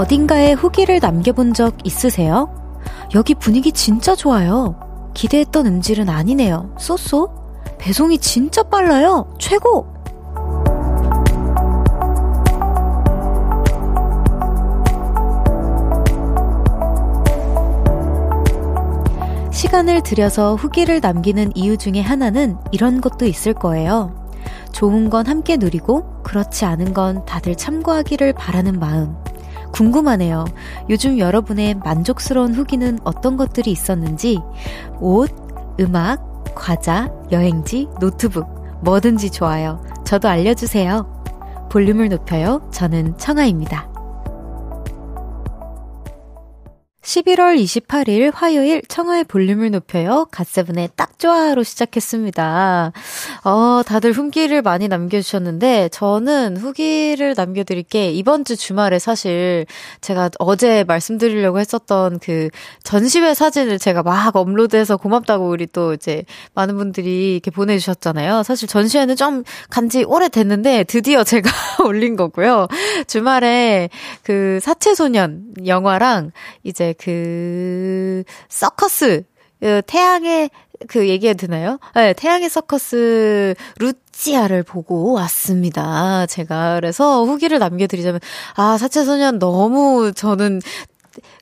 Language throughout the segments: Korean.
어딘가에 후기를 남겨본 적 있으세요? 여기 분위기 진짜 좋아요. 기대했던 음질은 아니네요. 쏘쏘? 배송이 진짜 빨라요. 최고! 시간을 들여서 후기를 남기는 이유 중에 하나는 이런 것도 있을 거예요. 좋은 건 함께 누리고 그렇지 않은 건 다들 참고하기를 바라는 마음. 궁금하네요. 요즘 여러분의 만족스러운 후기는 어떤 것들이 있었는지 옷, 음악, 과자, 여행지, 노트북 뭐든지 좋아요. 저도 알려주세요. 볼륨을 높여요. 저는 청아입니다. 11월 28일 화요일 청하의 볼륨을 높여요. 갓세븐의 딱 좋아로 시작했습니다. 어, 다들 후기를 많이 남겨주셨는데, 저는 후기를 남겨드릴 게 이번 주 주말에 사실 제가 어제 말씀드리려고 했었던 그 전시회 사진을 제가 막 업로드해서 고맙다고 우리 또 이제 많은 분들이 이렇게 보내주셨잖아요. 사실 전시회는 좀 간 지 오래됐는데 드디어 제가 올린 거고요. 주말에 그 사채소년 영화랑 이제 그 서커스 그 태양의 그 얘기가 드나요? 네, 태양의 서커스 루치아를 보고 왔습니다. 제가 그래서 후기를 남겨드리자면 아 사채소년 너무 저는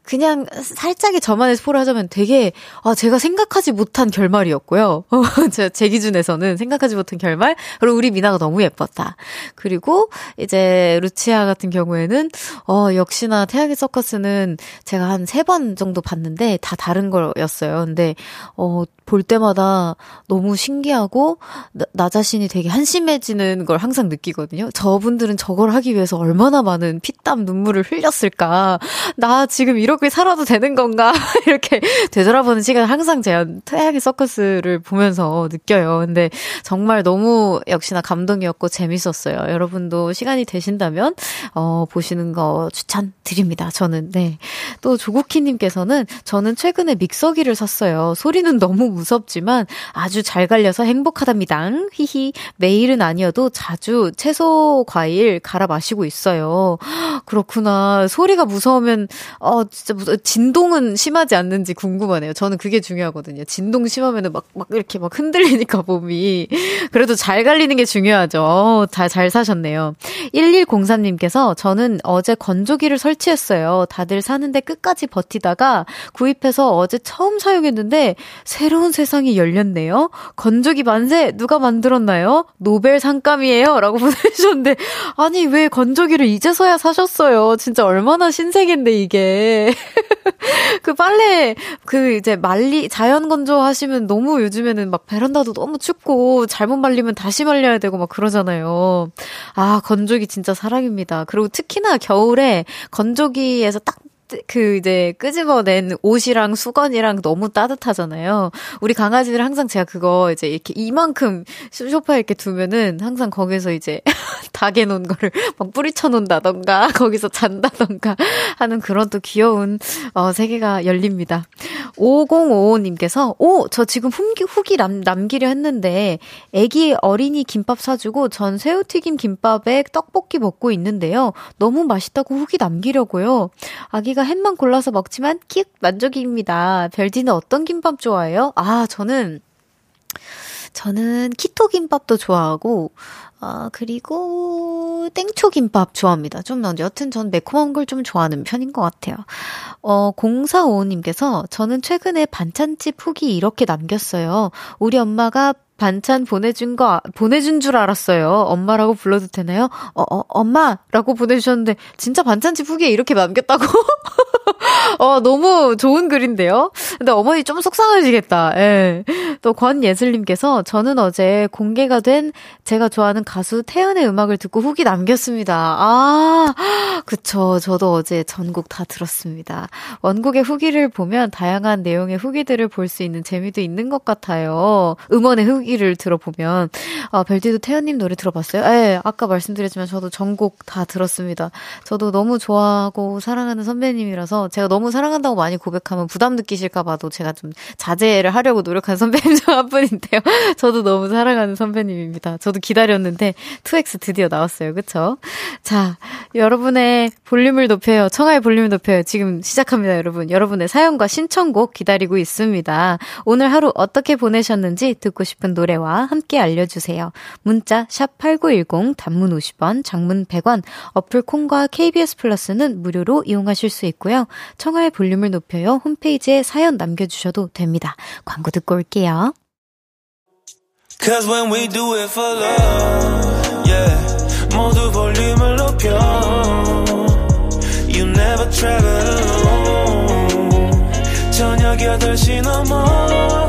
그냥 살짝의 저만의 스포를 하자면 되게 아 제가 생각하지 못한 결말이었고요. 제, 제 기준에서는 생각하지 못한 결말. 그리고 우리 미나가 너무 예뻤다. 그리고 이제 루치아 같은 경우에는 어 역시나 태양의 서커스는 제가 한 세 번 정도 봤는데 다 다른 거였어요. 근데 어 볼 때마다 너무 신기하고 나, 나, 자신이 되게 한심해지는 걸 항상 느끼거든요. 저분들은 저걸 하기 위해서 얼마나 많은 피땀 눈물을 흘렸을까. 나 지금 이렇게 살아도 되는 건가. 이렇게 되돌아보는 시간을 항상 제가 태양의 서커스를 보면서 느껴요. 근데 정말 너무 역시나 감동이었고 재밌었어요. 여러분도 시간이 되신다면 어 보시는 거 추천드립니다. 저는 네. 또 조국희님께서는 저는 최근에 믹서기를 샀어요. 소리는 너무 무섭지만 아주 잘 갈려서 행복하답니다. 히히. 매일은 아니어도 자주 채소 과일 갈아 마시고 있어요. 그렇구나. 소리가 무서우면 어 진짜 무서 진동은 심하지 않는지 궁금하네요. 저는 그게 중요하거든요. 진동 심하면은 막 막 이렇게 막 흔들리니까 몸이 그래도 잘 갈리는 게 중요하죠. 잘잘 잘 사셨네요. 1103님께서 저는 어제 건조기를 설치했어요. 다들 사는데 끝까지 버티다가 구입해서 어제 처음 사용했는데 새로운 세상이 열렸네요. 건조기 만세 누가 만들었나요? 노벨 상감이에요. 라고 보내주셨는데 아니 왜 건조기를 이제서야 사셨어요. 진짜 얼마나 신세계인데 이게. 그 빨래 그 이제 말리 자연 건조 하시면 너무 요즘에는 막 베란다도 너무 춥고 잘못 말리면 다시 말려야 되고 막 그러잖아요. 아 건조기 진짜 사랑입니다. 그리고 특히나 겨울에 건조기에서 딱 그 이제 끄집어낸 옷이랑 수건이랑 너무 따뜻하잖아요. 우리 강아지들 항상 제가 그거 이제 이렇게 이만큼 소파에 이렇게 두면은 항상 거기서 이제 닭에 놓은 거를 막 뿌리쳐 놓는다던가 거기서 잔다던가 하는 그런 또 귀여운 어 세계가 열립니다. 5055님께서 오, 저 지금 후기, 후기 남, 남기려 했는데 애기 어린이 김밥 사주고 전 새우튀김 김밥에 떡볶이 먹고 있는데요. 너무 맛있다고 후기 남기려고요. 아기가 저희가 햄만 골라서 먹지만 킥 만족입니다. 별디는 어떤 김밥 좋아해요? 아, 저는 저는 키토 김밥도 좋아하고 아, 그리고 땡초 김밥 좋아합니다. 좀 여튼 전 매콤한 걸 좀 좋아하는 편인 것 같아요. 어, 0455님께서 저는 최근에 반찬집 후기 이렇게 남겼어요. 우리 엄마가 반찬 보내준 거, 보내준 줄 알았어요. 엄마라고 불러도 되나요? 어, 어, 엄마 라고 보내주셨는데, 진짜 반찬집 후기에 이렇게 남겼다고? 어, 너무 좋은 글인데요? 근데 어머니 좀 속상하시겠다. 예. 또 권예슬님께서, 저는 어제 공개가 된 제가 좋아하는 가수 태연의 음악을 듣고 후기 남겼습니다. 아, 그쵸. 저도 어제 전곡 다 들었습니다. 원곡의 후기를 보면 다양한 내용의 후기들을 볼 수 있는 재미도 있는 것 같아요. 음원의 후기 얘기를 들어보면, 어, 별디도 태연님 노래 들어봤어요? 예, 아까 말씀드렸지만 저도 전곡 다 들었습니다. 저도 너무 좋아하고 사랑하는 선배님이라서 제가 너무 사랑한다고 많이 고백하면 부담 느끼실까봐도 제가 좀 자제를 하려고 노력한 선배님 중 한 분인데요. 저도 너무 사랑하는 선배님입니다. 저도 기다렸는데 2X 드디어 나왔어요. 그쵸? 자, 여러분의 볼륨을 높여요. 청하의 볼륨을 높여요. 지금 시작합니다, 여러분. 여러분의 사연과 신청곡 기다리고 있습니다. 오늘 하루 어떻게 보내셨는지 듣고 싶은 노래와 함께 알려주세요. 문자 샵8910 단문 50원, 장문 100원, 어플 콩과 KBS 플러스는 무료로 이용하실 수 있고요. 청하의 볼륨을 높여요. 홈페이지에 사연 남겨주셔도 됩니다. 광고 듣고 올게요. Cause when we do it for love, yeah. 모두 볼륨을 높여. You never travel alone. 저녁 8시 넘어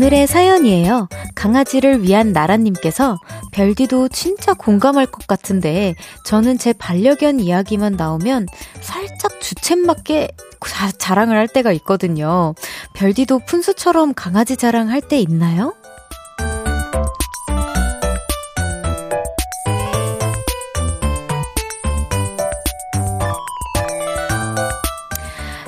오늘의 사연이에요. 강아지를 위한 나라님께서 별디도 진짜 공감할 것 같은데 저는 제 반려견 이야기만 나오면 살짝 주책맞게 자랑을 할 때가 있거든요. 별디도 푼수처럼 강아지 자랑할 때 있나요?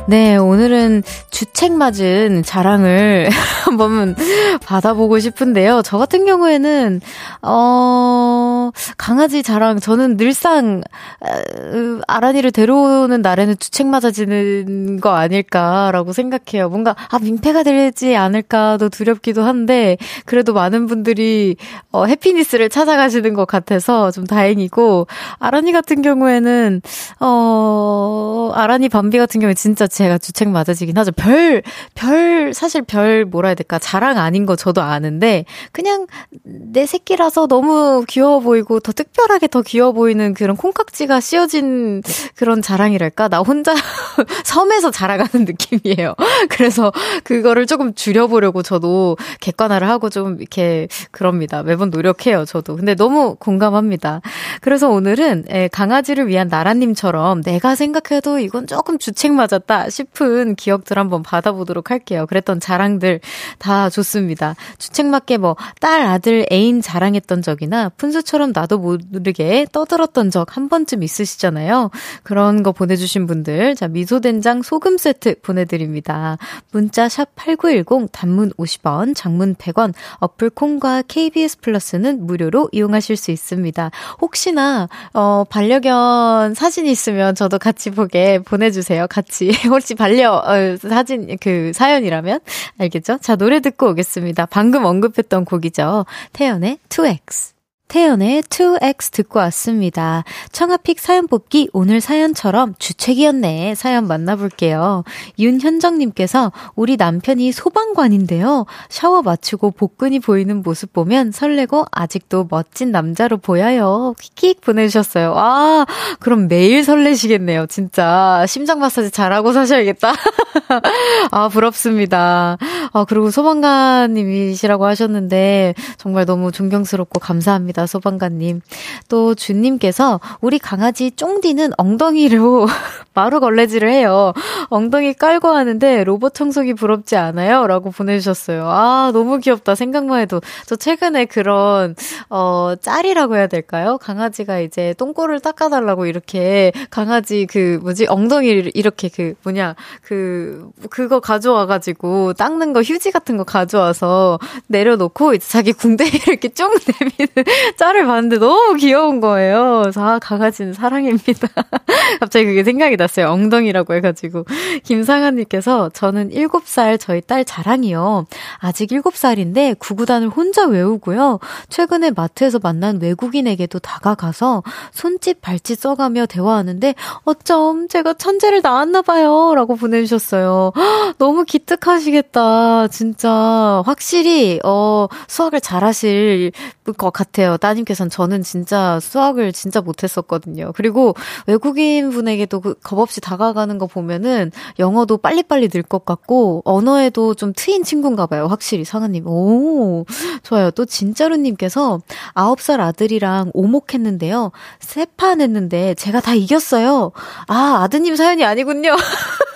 네, 오늘은 주책 맞은 자랑을 한번 받아보고 싶은데요. 저 같은 경우에는, 어, 강아지 자랑, 저는 늘상, 어, 아란이를 데려오는 날에는 주책 맞아지는 거 아닐까라고 생각해요. 뭔가, 아, 민폐가 되지 않을까도 두렵기도 한데, 그래도 많은 분들이, 어, 해피니스를 찾아가시는 것 같아서 좀 다행이고, 아란이 같은 경우에는, 어, 아란이 밤비 같은 경우에 진짜 제가 주책 맞아지긴 하죠. 별, 별, 사실 별 뭐라 해야 될까. 자랑 아닌 거 저도 아는데, 그냥 내 새끼라서 너무 귀여워 보이고 더 특별하게 더 귀여워 보이는 그런 콩깍지가 씌워진 그런 자랑이랄까. 나 혼자 섬에서 자라가는 느낌이에요. 그래서 그거를 조금 줄여보려고 저도 객관화를 하고 좀 이렇게 그럽니다. 매번 노력해요, 저도. 근데 너무 공감합니다. 그래서 오늘은 예, 강아지를 위한 나라님처럼 내가 생각해도 이건 조금 주책 맞았다 싶은 기억들 한번 받아보도록 할게요. 그랬던 자랑들 다 좋습니다. 주책맞게 뭐 딸, 아들, 애인 자랑했던 적이나 푼수처럼 나도 모르게 떠들었던 적 한 번쯤 있으시잖아요. 그런 거 보내주신 분들 자 미소된장 소금 세트 보내드립니다. 문자 샵 #8910 단문 50원, 장문 100원, 어플 콩과 KBS 플러스는 무료로 이용하실 수 있습니다. 혹시나 어 반려견 사진 있으면 저도 같이 보게 보내주세요. 같이 혹시 반려 어, 사진 그 사연이라면 알겠죠? 자 노래 듣고 오겠습니다. 방금 언급했던 곡이죠. 태연의 2X. 태연의 2X 듣고 왔습니다. 청아픽 사연 뽑기 오늘 사연처럼 주책이었네. 사연 만나볼게요. 윤현정님께서 우리 남편이 소방관인데요. 샤워 마치고 복근이 보이는 모습 보면 설레고 아직도 멋진 남자로 보여요. 킥킥 보내주셨어요. 아, 그럼 매일 설레시겠네요. 진짜. 심장 마사지 잘하고 사셔야겠다. 아, 부럽습니다. 아, 그리고 소방관님이시라고 하셨는데 정말 너무 존경스럽고 감사합니다. 감사합니다, 소방관님. 또 주님께서 우리 강아지 쫑디는 엉덩이로 마루 걸레질을 해요. 엉덩이 깔고 하는데 로봇 청소기 부럽지 않아요? 라고 보내주셨어요. 아, 너무 귀엽다. 생각만 해도. 저 최근에 그런, 어, 짤이라고 해야 될까요? 강아지가 이제 똥꼬를 닦아달라고 이렇게 강아지 그, 뭐지, 엉덩이를 이렇게 그, 뭐냐, 그, 그거 가져와가지고 닦는 거 휴지 같은 거 가져와서 내려놓고 이제 자기 궁뎅이를 이렇게 쭉 내미는 짤을 봤는데 너무 귀여운 거예요. 그래서 아, 강아지는 사랑입니다. 갑자기 그게 생각이 났어요. 엉덩이라고 해가지고. 김상아님께서 저는 7살 저희 딸 자랑이요. 아직 7살인데 구구단을 혼자 외우고요. 최근에 마트에서 만난 외국인에게도 다가가서 손짓 발짓 써가며 대화하는데 어쩜 제가 천재를 낳았나봐요. 라고 보내주셨어요. 너무 기특하시겠다. 진짜. 확실히, 어, 수학을 잘하실 것 같아요. 따님께서는 저는 진짜 수학을 진짜 못했었거든요. 그리고 외국인 분에게도 그 겁없이 다가가는 거 보면은 영어도 빨리빨리 늘 것 같고 언어에도 좀 트인 친구인가 봐요. 확실히 상아님. 오, 좋아요. 또 진짜로님께서 9살 아들이랑 오목했는데요. 세판 했는데 제가 다 이겼어요. 아, 아드님 사연이 아니군요.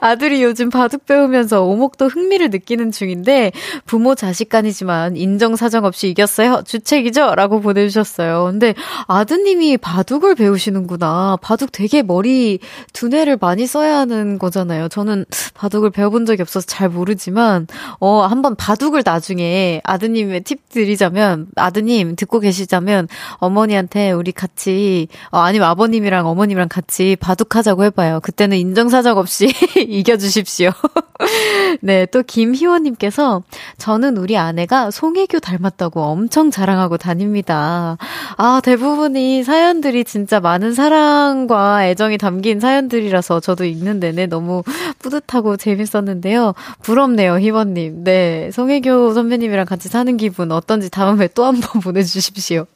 아들이 요즘 바둑 배우면서 오목도 흥미를 느끼는 중인데 부모 자식 간이지만 인정 사정 없이 이겼어요. 주책이죠? 라고 보내주셨어요. 근데 아드님이 바둑을 배우시는구나. 바둑 되게 머리 두뇌를 많이 써야 하는 거잖아요. 저는 바둑을 배워본 적이 없어서 잘 모르지만 어 한번 바둑을 나중에 아드님의 팁 드리자면 아드님 듣고 계시자면 어머니한테 우리 같이 어, 아니면 아버님이랑 어머님이랑 같이 바둑하자고 해봐요. 그때는 인정 사정 없이 이겨주십시오. 네, 또 김희원님께서 저는 우리 아내가 송혜교 닮았다고 엄청 자랑하고 다닙니다. 아, 대부분이 사연들이 진짜 많은 사랑과 애정이 담긴 사연들이라서 저도 읽는 내내 너무 뿌듯하고 재밌었는데요. 부럽네요, 희원님. 네, 송혜교 선배님이랑 같이 사는 기분 어떤지 다음에 또 한번 보내주십시오.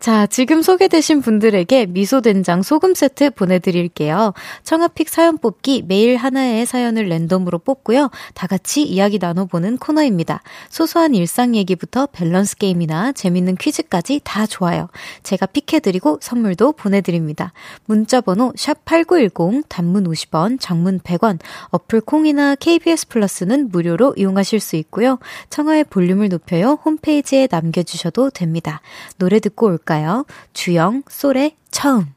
자, 지금 소개되신 분들에게 미소된장 소금 세트 보내드릴게요. 청아픽 사연 뽑기 매일 하나의 사연을 랜덤으로 뽑고요. 다 같이 이야기 나눠보는 코너입니다. 소소한 일상 얘기부터 밸런스 게임이나 재밌는 퀴즈까지 다 좋아요. 제가 pick해드리고 선물도 보내드립니다. 문자번호 샵8910 단문 50원, 장문 100원, 어플 콩이나 KBS 플러스는 무료로 이용하실 수 있고요. 청하의 볼륨을 높여요. 홈페이지에 남겨주셔도 됩니다. 노래 듣고 올까요? 주영, 솔의 처음.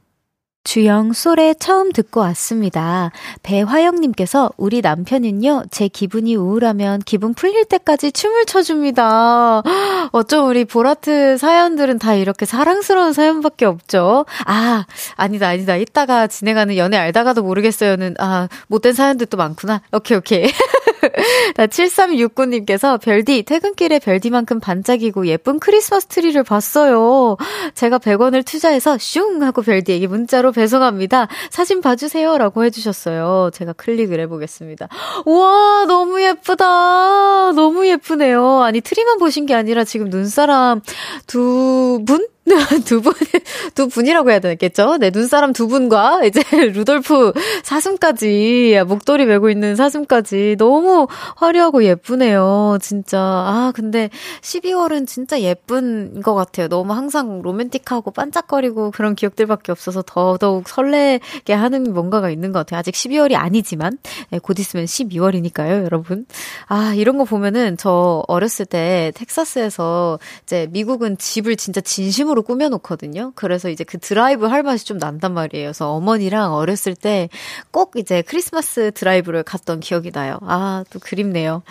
주영 솔에 처음 듣고 왔습니다. 배화영님께서 우리 남편은요, 제 기분이 우울하면 기분 풀릴 때까지 춤을 춰줍니다. 어쩜 우리 보라트 사연들은 다 이렇게 사랑스러운 사연밖에 없죠? 아, 아니다, 아니다. 이따가 진행하는 연애 알다가도 모르겠어요는, 아, 못된 사연들도 많구나. 오케이, 오케이. 나 7369님께서 별디, 퇴근길에 별디만큼 반짝이고 예쁜 크리스마스 트리를 봤어요. 제가 100원을 투자해서 슝! 하고 별디에게 문자로 배송합니다. 사진 봐주세요. 라고 해주셨어요. 제가 클릭을 해보겠습니다. 우와, 너무 예쁘다. 너무 예쁘네요. 아니, 트리만 보신 게 아니라 지금 눈사람 두 분? 두 분, 두 분이라고 해야 되겠죠? 네, 눈사람 두 분과 이제 루돌프 사슴까지, 목도리 메고 있는 사슴까지 너무 화려하고 예쁘네요. 진짜. 아, 근데 12월은 진짜 예쁜 것 같아요. 너무 항상 로맨틱하고 반짝거리고 그런 기억들밖에 없어서 더더욱 설레게 하는 뭔가가 있는 것 같아요. 아직 12월이 아니지만, 네, 곧 있으면 12월이니까요, 여러분. 아, 이런 거 보면은 저 어렸을 때 텍사스에서 이제 미국은 집을 진짜 진심으로 콘으로 꾸며놓거든요. 그래서 이제 그 드라이브 할 맛이 좀 난단 말이에요. 그래서 어머니랑 어렸을 때 꼭 이제 크리스마스 드라이브를 갔던 기억이 나요. 아, 또 그립네요.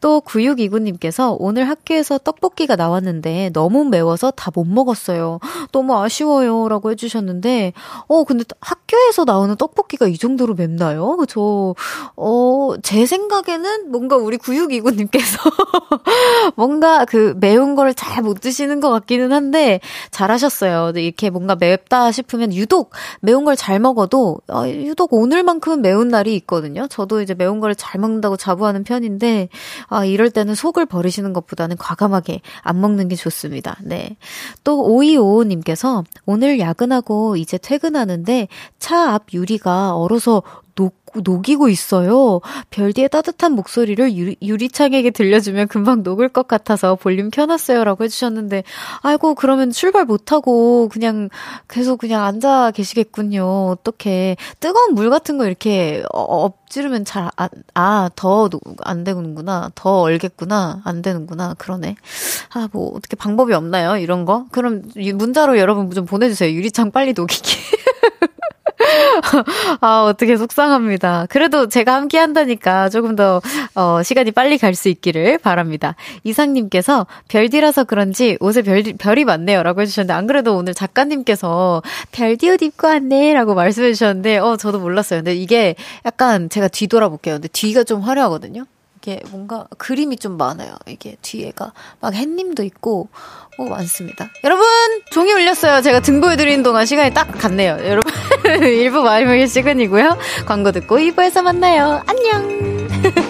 또 9629님께서 오늘 학교에서 떡볶이가 나왔는데 너무 매워서 다 못 먹었어요. 너무 아쉬워요. 라고 해주셨는데, 어, 근데 학교에서 나오는 떡볶이가 이 정도로 맵나요? 저, 어, 제 생각에는 뭔가 우리 9629님께서 뭔가 그 매운 거를 잘 못 드시는 것 같기는 한데, 잘하셨어요. 이렇게 뭔가 맵다 싶으면 유독 매운 걸 잘 먹어도 어, 유독 오늘만큼은 매운 날이 있거든요. 저도 이제 매운 걸 잘 먹는다고 자부하는 편인데 아, 이럴 때는 속을 버리시는 것보다는 과감하게 안 먹는 게 좋습니다. 네. 또 5255님께서 오늘 야근하고 이제 퇴근하는데 차 앞 유리가 얼어서 녹, 녹이고 있어요. 별디의 따뜻한 목소리를 유리, 유리창에게 들려주면 금방 녹을 것 같아서 볼륨 켜놨어요. 라고 해주셨는데, 아이고, 그러면 출발 못하고 그냥 계속 그냥 앉아 계시겠군요. 어떻게. 뜨거운 물 같은 거 이렇게 어, 엎지르면 잘, 안, 아, 더 안 되는구나. 더 얼겠구나. 안 되는구나. 그러네. 아, 뭐, 어떻게 방법이 없나요? 이런 거? 그럼 문자로 여러분 좀 보내주세요. 유리창 빨리 녹이게. 아, 어떻게 속상합니다. 그래도 제가 함께 한다니까 조금 더, 어, 시간이 빨리 갈 수 있기를 바랍니다. 이상님께서 별디라서 그런지 옷에 별, 별이 많네요. 라고 해주셨는데, 안 그래도 오늘 작가님께서 별디 옷 입고 왔네. 라고 말씀해 주셨는데, 어, 저도 몰랐어요. 근데 이게 약간 제가 뒤돌아볼게요. 근데 뒤가 좀 화려하거든요. 이게 뭔가 그림이 좀 많아요. 이게 뒤에가 막 햇님도 있고 뭐 많습니다. 여러분 종이 울렸어요. 제가 등 보여드리는 동안 시간이 딱 갔네요. 여러분 1부 마이무의 시간이고요. 광고 듣고 2부에서 만나요. 안녕.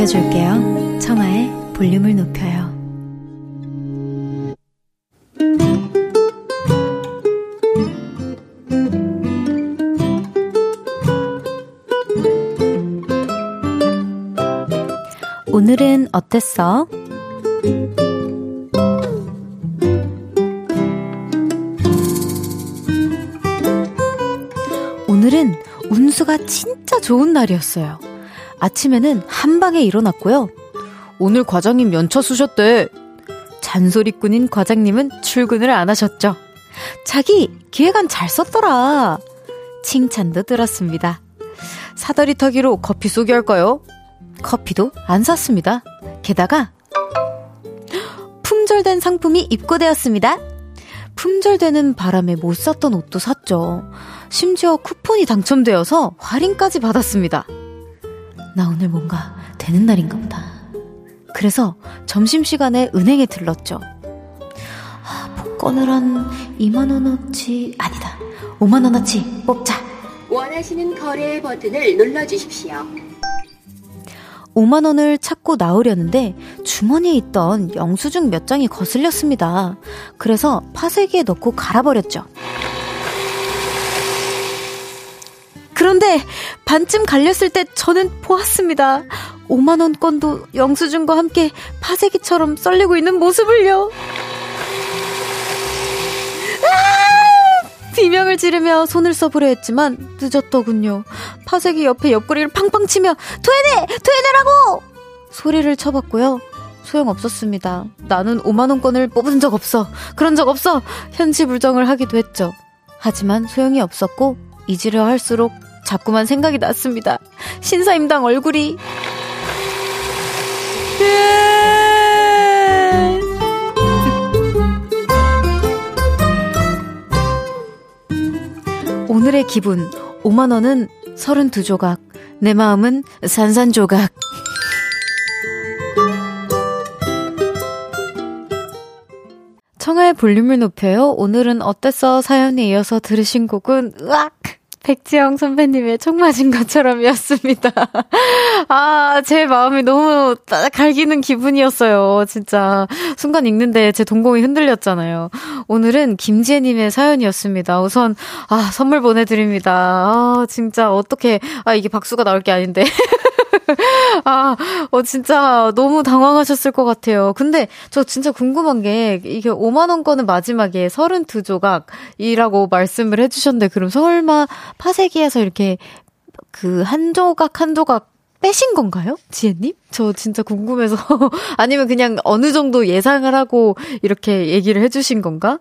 높여줄게요. 청하의 볼륨을 높여요. 오늘은 어땠어? 오늘은 운수가 진짜 좋은 날이었어요. 아침에는 한 방에 일어났고요. 오늘 과장님 연차 쓰셨대. 잔소리꾼인 과장님은 출근을 안 하셨죠. 자기 기획안 잘 썼더라. 칭찬도 들었습니다. 사다리 타기로 커피 쏘기할까요? 커피도 안 샀습니다. 게다가 품절된 상품이 입고되었습니다. 품절되는 바람에 못 샀던 옷도 샀죠. 심지어 쿠폰이 당첨되어서 할인까지 받았습니다. 나 오늘 뭔가 되는 날인가 보다. 그래서 점심시간에 은행에 들렀죠. 아, 복권을 한 2만원어치, 아니다. 5만원어치 뽑자. 원하시는 거래 버튼을 눌러주십시오. 5만 원을 찾고 나오려는데 주머니에 있던 영수증 몇 장이 거슬렸습니다. 그래서 파쇄기에 넣고 갈아버렸죠. 그런데 반쯤 갈렸을 때 저는 보았습니다. 5만원권도 영수증과 함께 파쇄기처럼 썰리고 있는 모습을요. 아! 비명을 지르며 손을 써보려 했지만 늦었더군요. 파쇄기 옆에 옆구리를 팡팡 치며 토해내! 토해내라고! 소리를 쳐봤고요. 소용없었습니다. 나는 5만원권을 뽑은 적 없어. 그런 적 없어! 현지 불정을 하기도 했죠. 하지만 소용이 없었고, 잊으려 할수록 자꾸만 생각이 났습니다. 신사임당 얼굴이. 오늘의 기분 5만원은 32조각 내 마음은 산산조각. 청하의 볼륨을 높여요. 오늘은 어땠어? 사연에 이어서 들으신 곡은 으악 백지영 선배님의 총 맞은 것처럼이었습니다. 아, 제 마음이 너무 갈기는 기분이었어요. 진짜. 순간 읽는데 제 동공이 흔들렸잖아요. 오늘은 김지혜님의 사연이었습니다. 우선, 아, 선물 보내드립니다. 아, 진짜 어떻게, 아, 이게 박수가 나올 게 아닌데. 아, 어, 진짜 너무 당황하셨을 것 같아요. 근데 저 진짜 궁금한 게, 이게 5만원권은 마지막에 32조각이라고 말씀을 해주셨는데, 그럼 설마 파쇄기에서 이렇게 그 한 조각 한 조각 빼신 건가요? 지혜님? 저 진짜 궁금해서. 아니면 그냥 어느 정도 예상을 하고 이렇게 얘기를 해주신 건가?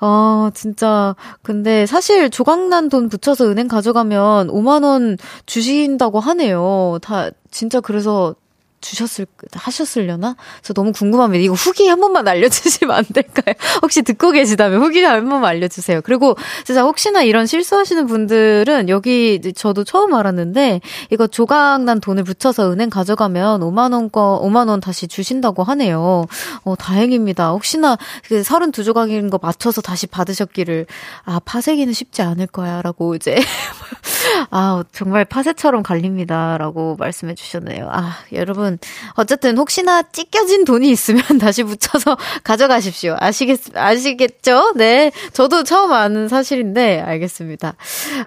아, 진짜. 근데 사실 조각난 돈 붙여서 은행 가져가면 5만원 주신다고 하네요. 다, 진짜 그래서 주셨을 하셨을려나? 저 너무 궁금합니다. 이거 후기 한 번만 알려주시면 안 될까요? 혹시 듣고 계시다면 후기 한 번만 알려주세요. 그리고 진짜 혹시나 이런 실수하시는 분들은 여기 저도 처음 알았는데 이거 조각난 돈을 붙여서 은행 가져가면 5만 원거 5만 원 다시 주신다고 하네요. 어 다행입니다. 혹시나 그 32조각인 거 맞춰서 다시 받으셨기를 아 파쇄기는 쉽지 않을 거야라고 이제 아, 정말 파세처럼 갈립니다. 라고 말씀해 주셨네요. 아, 여러분. 어쨌든 혹시나 찢겨진 돈이 있으면 다시 붙여서 가져가십시오. 아시겠, 아시겠죠? 네. 저도 처음 아는 사실인데, 알겠습니다.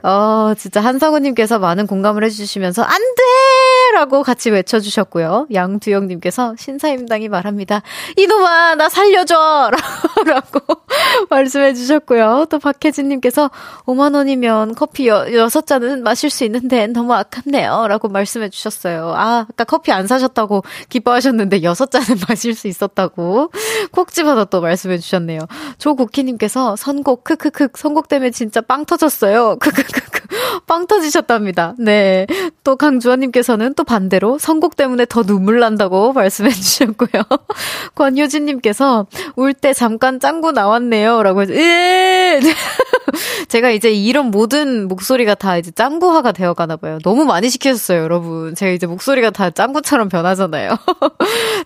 어, 진짜 한성우 님께서 많은 공감을 해 주시면서, 안 돼! 라고 같이 외쳐주셨고요. 양두영님께서 신사임당이 말합니다. 이놈아, 나 살려줘! 라고 말씀해 주셨고요. 또 박혜진님께서 5만원이면 커피 여, 6잔은 마실 수 있는데 너무 아깝네요. 라고 말씀해 주셨어요. 아, 아까 커피 안 사셨다고 기뻐하셨는데 6잔은 마실 수 있었다고 콕 집어서 또 말씀해 주셨네요. 조국희님께서 선곡, 크크크, 선곡 때문에 진짜 빵 터졌어요. 크크크크, 빵 터지셨답니다. 네. 또 강주환님께서는 또 반대로 선곡 때문에 더 눈물 난다고 말씀해 주셨고요. 권효진님께서 울 때 잠깐 짱구 나왔네요. 라고 해서, 예! 제가 이제 이런 모든 목소리가 다 이제 짱구화가 되어 가나 봐요. 너무 많이 시켜줬어요, 여러분. 제가 이제 목소리가 다 짱구처럼 변하잖아요.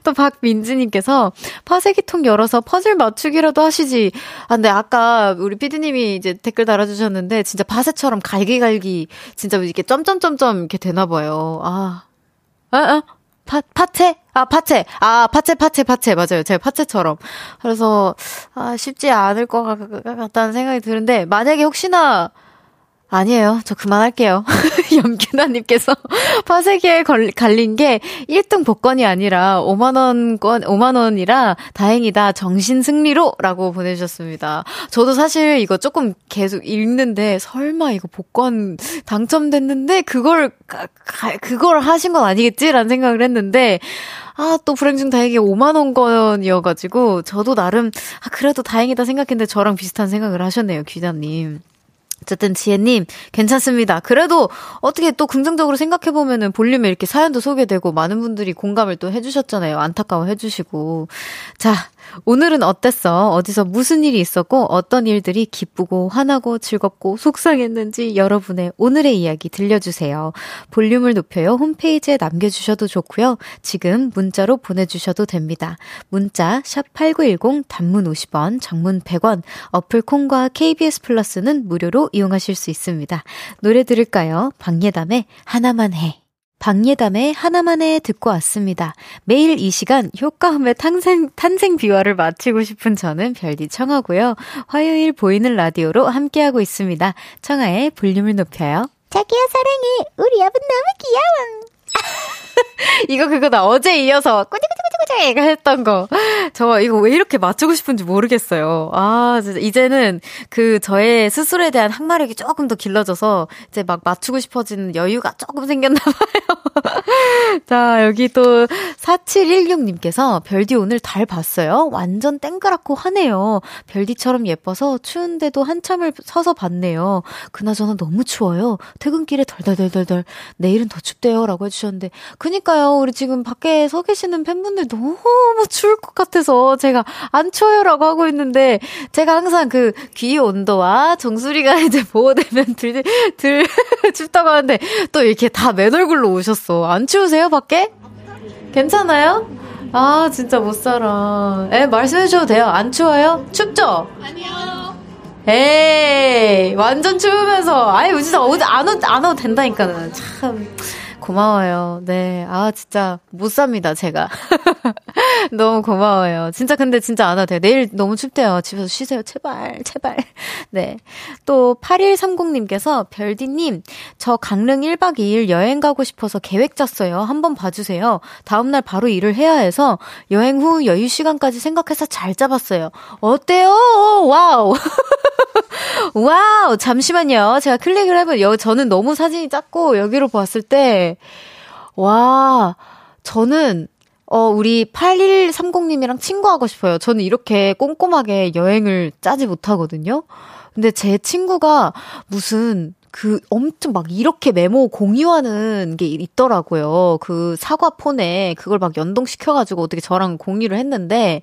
또 박민지님께서 파쇄기통 열어서 퍼즐 맞추기라도 하시지. 아, 근데 아까 우리 피디님이 이제 댓글 달아주셨는데 진짜 파쇄처럼 갈기갈기 진짜 이렇게 점점점점 이렇게 되나 봐요. 아, 아, 아. 파, 파채? 아, 파채. 아, 파채, 파채, 파채. 맞아요. 제가 파채처럼. 그래서, 아, 쉽지 않을 것 같 다는 생각이 드는데, 만약에 혹시나 아니에요. 저 그만할게요. 염균아님께서 파세기에 걸, 갈린 게 1등 복권이 아니라 5만원권, 5만원이라 다행이다. 정신 승리로! 라고 보내주셨습니다. 저도 사실 이거 조금 계속 읽는데 설마 이거 복권 당첨됐는데 그걸, 그걸 하신 건 아니겠지? 라는 생각을 했는데 아, 또 불행 중 다행히 5만원권이어가지고, 저도 나름, 아, 그래도 다행이다 생각했는데 저랑 비슷한 생각을 하셨네요, 귀자님. 어쨌든 지혜님 괜찮습니다. 그래도 어떻게 또 긍정적으로 생각해 보면은 볼륨에 이렇게 사연도 소개되고 많은 분들이 공감을 또 해주셨잖아요. 안타까워 해주시고 자 오늘은 어땠어? 어디서 무슨 일이 있었고 어떤 일들이 기쁘고 화나고 즐겁고 속상했는지 여러분의 오늘의 이야기 들려주세요. 볼륨을 높여요 홈페이지에 남겨주셔도 좋고요. 지금 문자로 보내주셔도 됩니다. 문자 샵8910 단문 50원, 장문 100원, 어플 콩과 KBS 플러스는 무료로 이용하실 수 있습니다. 노래 들을까요? 박예담의 하나만 해. 박예담의 하나만 해 듣고 왔습니다. 매일 이 시간 효과음의 탄생, 탄생 비화를 마치고 싶은 저는 별디 청하고요. 화요일 보이는 라디오로 함께하고 있습니다. 청하의 볼륨을 높여요. 자기야 사랑해. 우리 아분 너무 귀여워. 이거 그거다. 어제 이어서 꾸지꾸지꾸지꾸지 했던 거. 저 이거 왜 이렇게 맞추고 싶은지 모르겠어요. 아, 진짜 이제는 그 저의 스스로에 대한 항마력이 조금 더 길러져서 이제 막 맞추고 싶어지는 여유가 조금 생겼나 봐요. 자, 여기 또 4716님께서 별디 오늘 달 봤어요? 완전 땡그랗고 하네요. 별디처럼 예뻐서 추운데도 한참을 서서 봤네요. 그나저나 너무 추워요. 퇴근길에 덜덜덜덜덜 내일은 더 춥대요. 라고 해 주셨는데 그 니까요. 우리 지금 밖에 서 계시는 팬분들 너무 추울 것 같아서 제가 안 추워요라고 하고 있는데 제가 항상 그 귀 온도와 정수리가 이제 보호되면 들, 들 춥다고 하는데 또 이렇게 다 맨 얼굴로 오셨어. 안 추우세요, 밖에? 괜찮아요? 아, 진짜 못 살아. 에, 말씀해 주셔도 돼요. 안 추워요? 춥죠? 아니요. 에이, 완전 추우면서. 아유, 진짜 어디 안, 오, 안 와도 된다니까는. 참. 고마워요. 네. 아, 진짜 못 삽니다, 제가. 너무 고마워요. 진짜 근데 진짜 안 와도 돼요. 내일 너무 춥대요. 집에서 쉬세요. 제발, 제발. 네. 또 8130님께서 별디님, 저 강릉 1박 2일 여행 가고 싶어서 계획 짰어요. 한번 봐주세요. 다음날 바로 일을 해야 해서 여행 후 여유 시간까지 생각해서 잘 잡았어요. 어때요? Wow. Wow. 잠시만요. 제가 클릭을 해보, 여, 저는 너무 사진이 작고 여기로 봤을 때, 와, 저는 어, 우리 8130님이랑 친구하고 싶어요. 저는 이렇게 꼼꼼하게 여행을 짜지 못하거든요. 근데 제 친구가 무슨 그 엄청 막 이렇게 메모 공유하는 게 있더라고요. 그 사과 폰에 그걸 막 연동시켜가지고 어떻게 저랑 공유를 했는데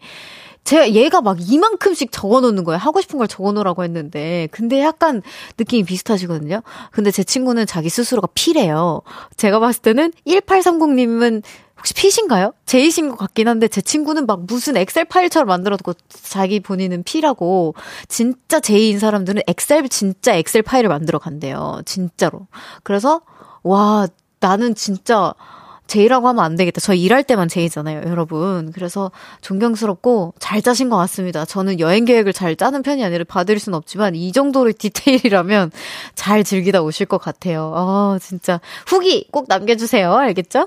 제가 얘가 막 이만큼씩 적어 놓는 거예요. 하고 싶은 걸 적어 놓으라고 했는데. 근데 약간 느낌이 비슷하시거든요. 근데 제 친구는 자기 스스로가 P래요. 제가 봤을 때는 1830님은 혹시 P신가요? J신 것 같긴 한데 제 친구는 막 무슨 엑셀 파일처럼 만들어두고 자기 본인은 P라고 진짜 J인 사람들은 엑셀 진짜 엑셀 파일을 만들어 간대요. 진짜로. 그래서 와 나는 진짜 제이라고 하면 안 되겠다. 저 일할 때만 제이잖아요, 여러분. 그래서 존경스럽고 잘 짜신 것 같습니다. 저는 여행 계획을 잘 짜는 편이 아니라 봐드릴 순 없지만 이 정도로 디테일이라면 잘 즐기다 오실 것 같아요. 아, 진짜. 후기 꼭 남겨주세요. 알겠죠?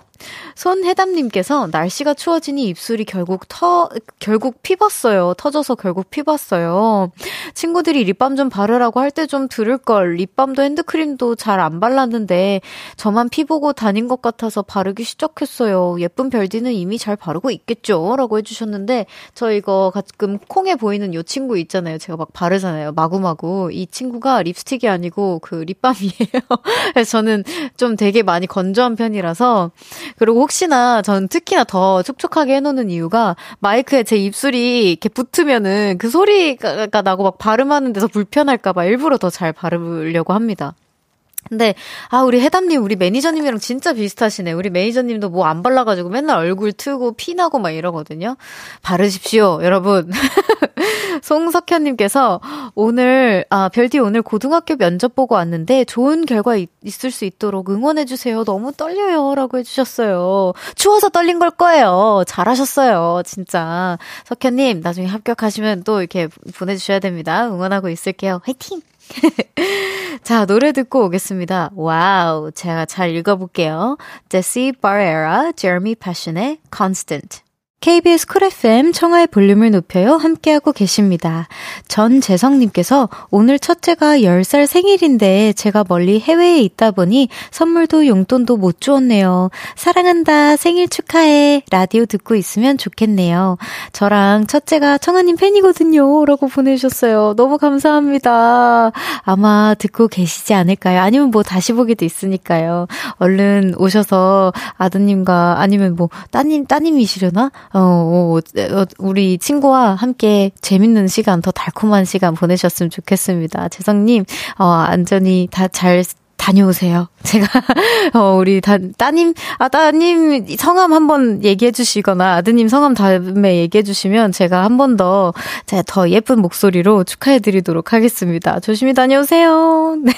손해담님께서 날씨가 추워지니 입술이 결국 터, 결국 피봤어요. 터져서 결국 피봤어요. 친구들이 립밤 좀 바르라고 할 때 좀 들을 걸. 립밤도 핸드크림도 잘 안 발랐는데 저만 피 보고 다닌 것 같아서 바르기 시작했어요. 예쁜 별디는 이미 잘 바르고 있겠죠? 라고 해주셨는데, 저 이거 가끔 콩에 보이는 요 친구 있잖아요. 제가 막 바르잖아요. 마구마구. 이 친구가 립스틱이 아니고 그 립밤이에요. 그래서 저는 좀 되게 많이 건조한 편이라서, 그리고 혹시나 전 특히나 더 촉촉하게 해놓는 이유가 마이크에 제 입술이 이렇게 붙으면은 그 소리가 나고 막 발음하는 데서 불편할까봐 일부러 더 잘 바르려고 합니다. 근데 아 우리 해담님 우리 매니저님이랑 진짜 비슷하시네. 우리 매니저님도 뭐 안 발라가지고 맨날 얼굴 트고 피나고 막 이러거든요. 바르십시오, 여러분. 송석현님께서 오늘 아 별디 오늘 고등학교 면접 보고 왔는데 좋은 결과 있, 있을 수 있도록 응원해 주세요. 너무 떨려요라고 해주셨어요. 추워서 떨린 걸 거예요. 잘하셨어요, 진짜. 석현님 나중에 합격하시면 또 이렇게 보내주셔야 됩니다. 응원하고 있을게요. 화이팅! 자, 노래 듣고 오겠습니다. wow. 제가 잘 읽어볼게요. Jesse Barrera, Jeremy Passion의 Constant. KBS 쿨 FM 청하의 볼륨을 높여요. 함께하고 계십니다. 전재성님께서 오늘 첫째가 10살 생일인데 제가 멀리 해외에 있다 보니 선물도 용돈도 못 주었네요. 사랑한다. 생일 축하해. 라디오 듣고 있으면 좋겠네요. 저랑 첫째가 청하님 팬이거든요. 라고 보내주셨어요. 너무 감사합니다. 아마 듣고 계시지 않을까요? 아니면 뭐 다시 보기도 있으니까요. 얼른 오셔서 아드님과 아니면 뭐 따님, 따님이시려나? 어, 어, 어, 우리 친구와 함께 재밌는 시간, 더 달콤한 시간 보내셨으면 좋겠습니다. 재성님, 어, 안전히 다 잘 다녀오세요. 제가, 어, 우리 다, 따님, 아, 따님 성함 한번 얘기해 주시거나 아드님 성함 다음에 얘기해 주시면 제가 한 번 더, 제가 더 예쁜 목소리로 축하해 드리도록 하겠습니다. 조심히 다녀오세요. 네.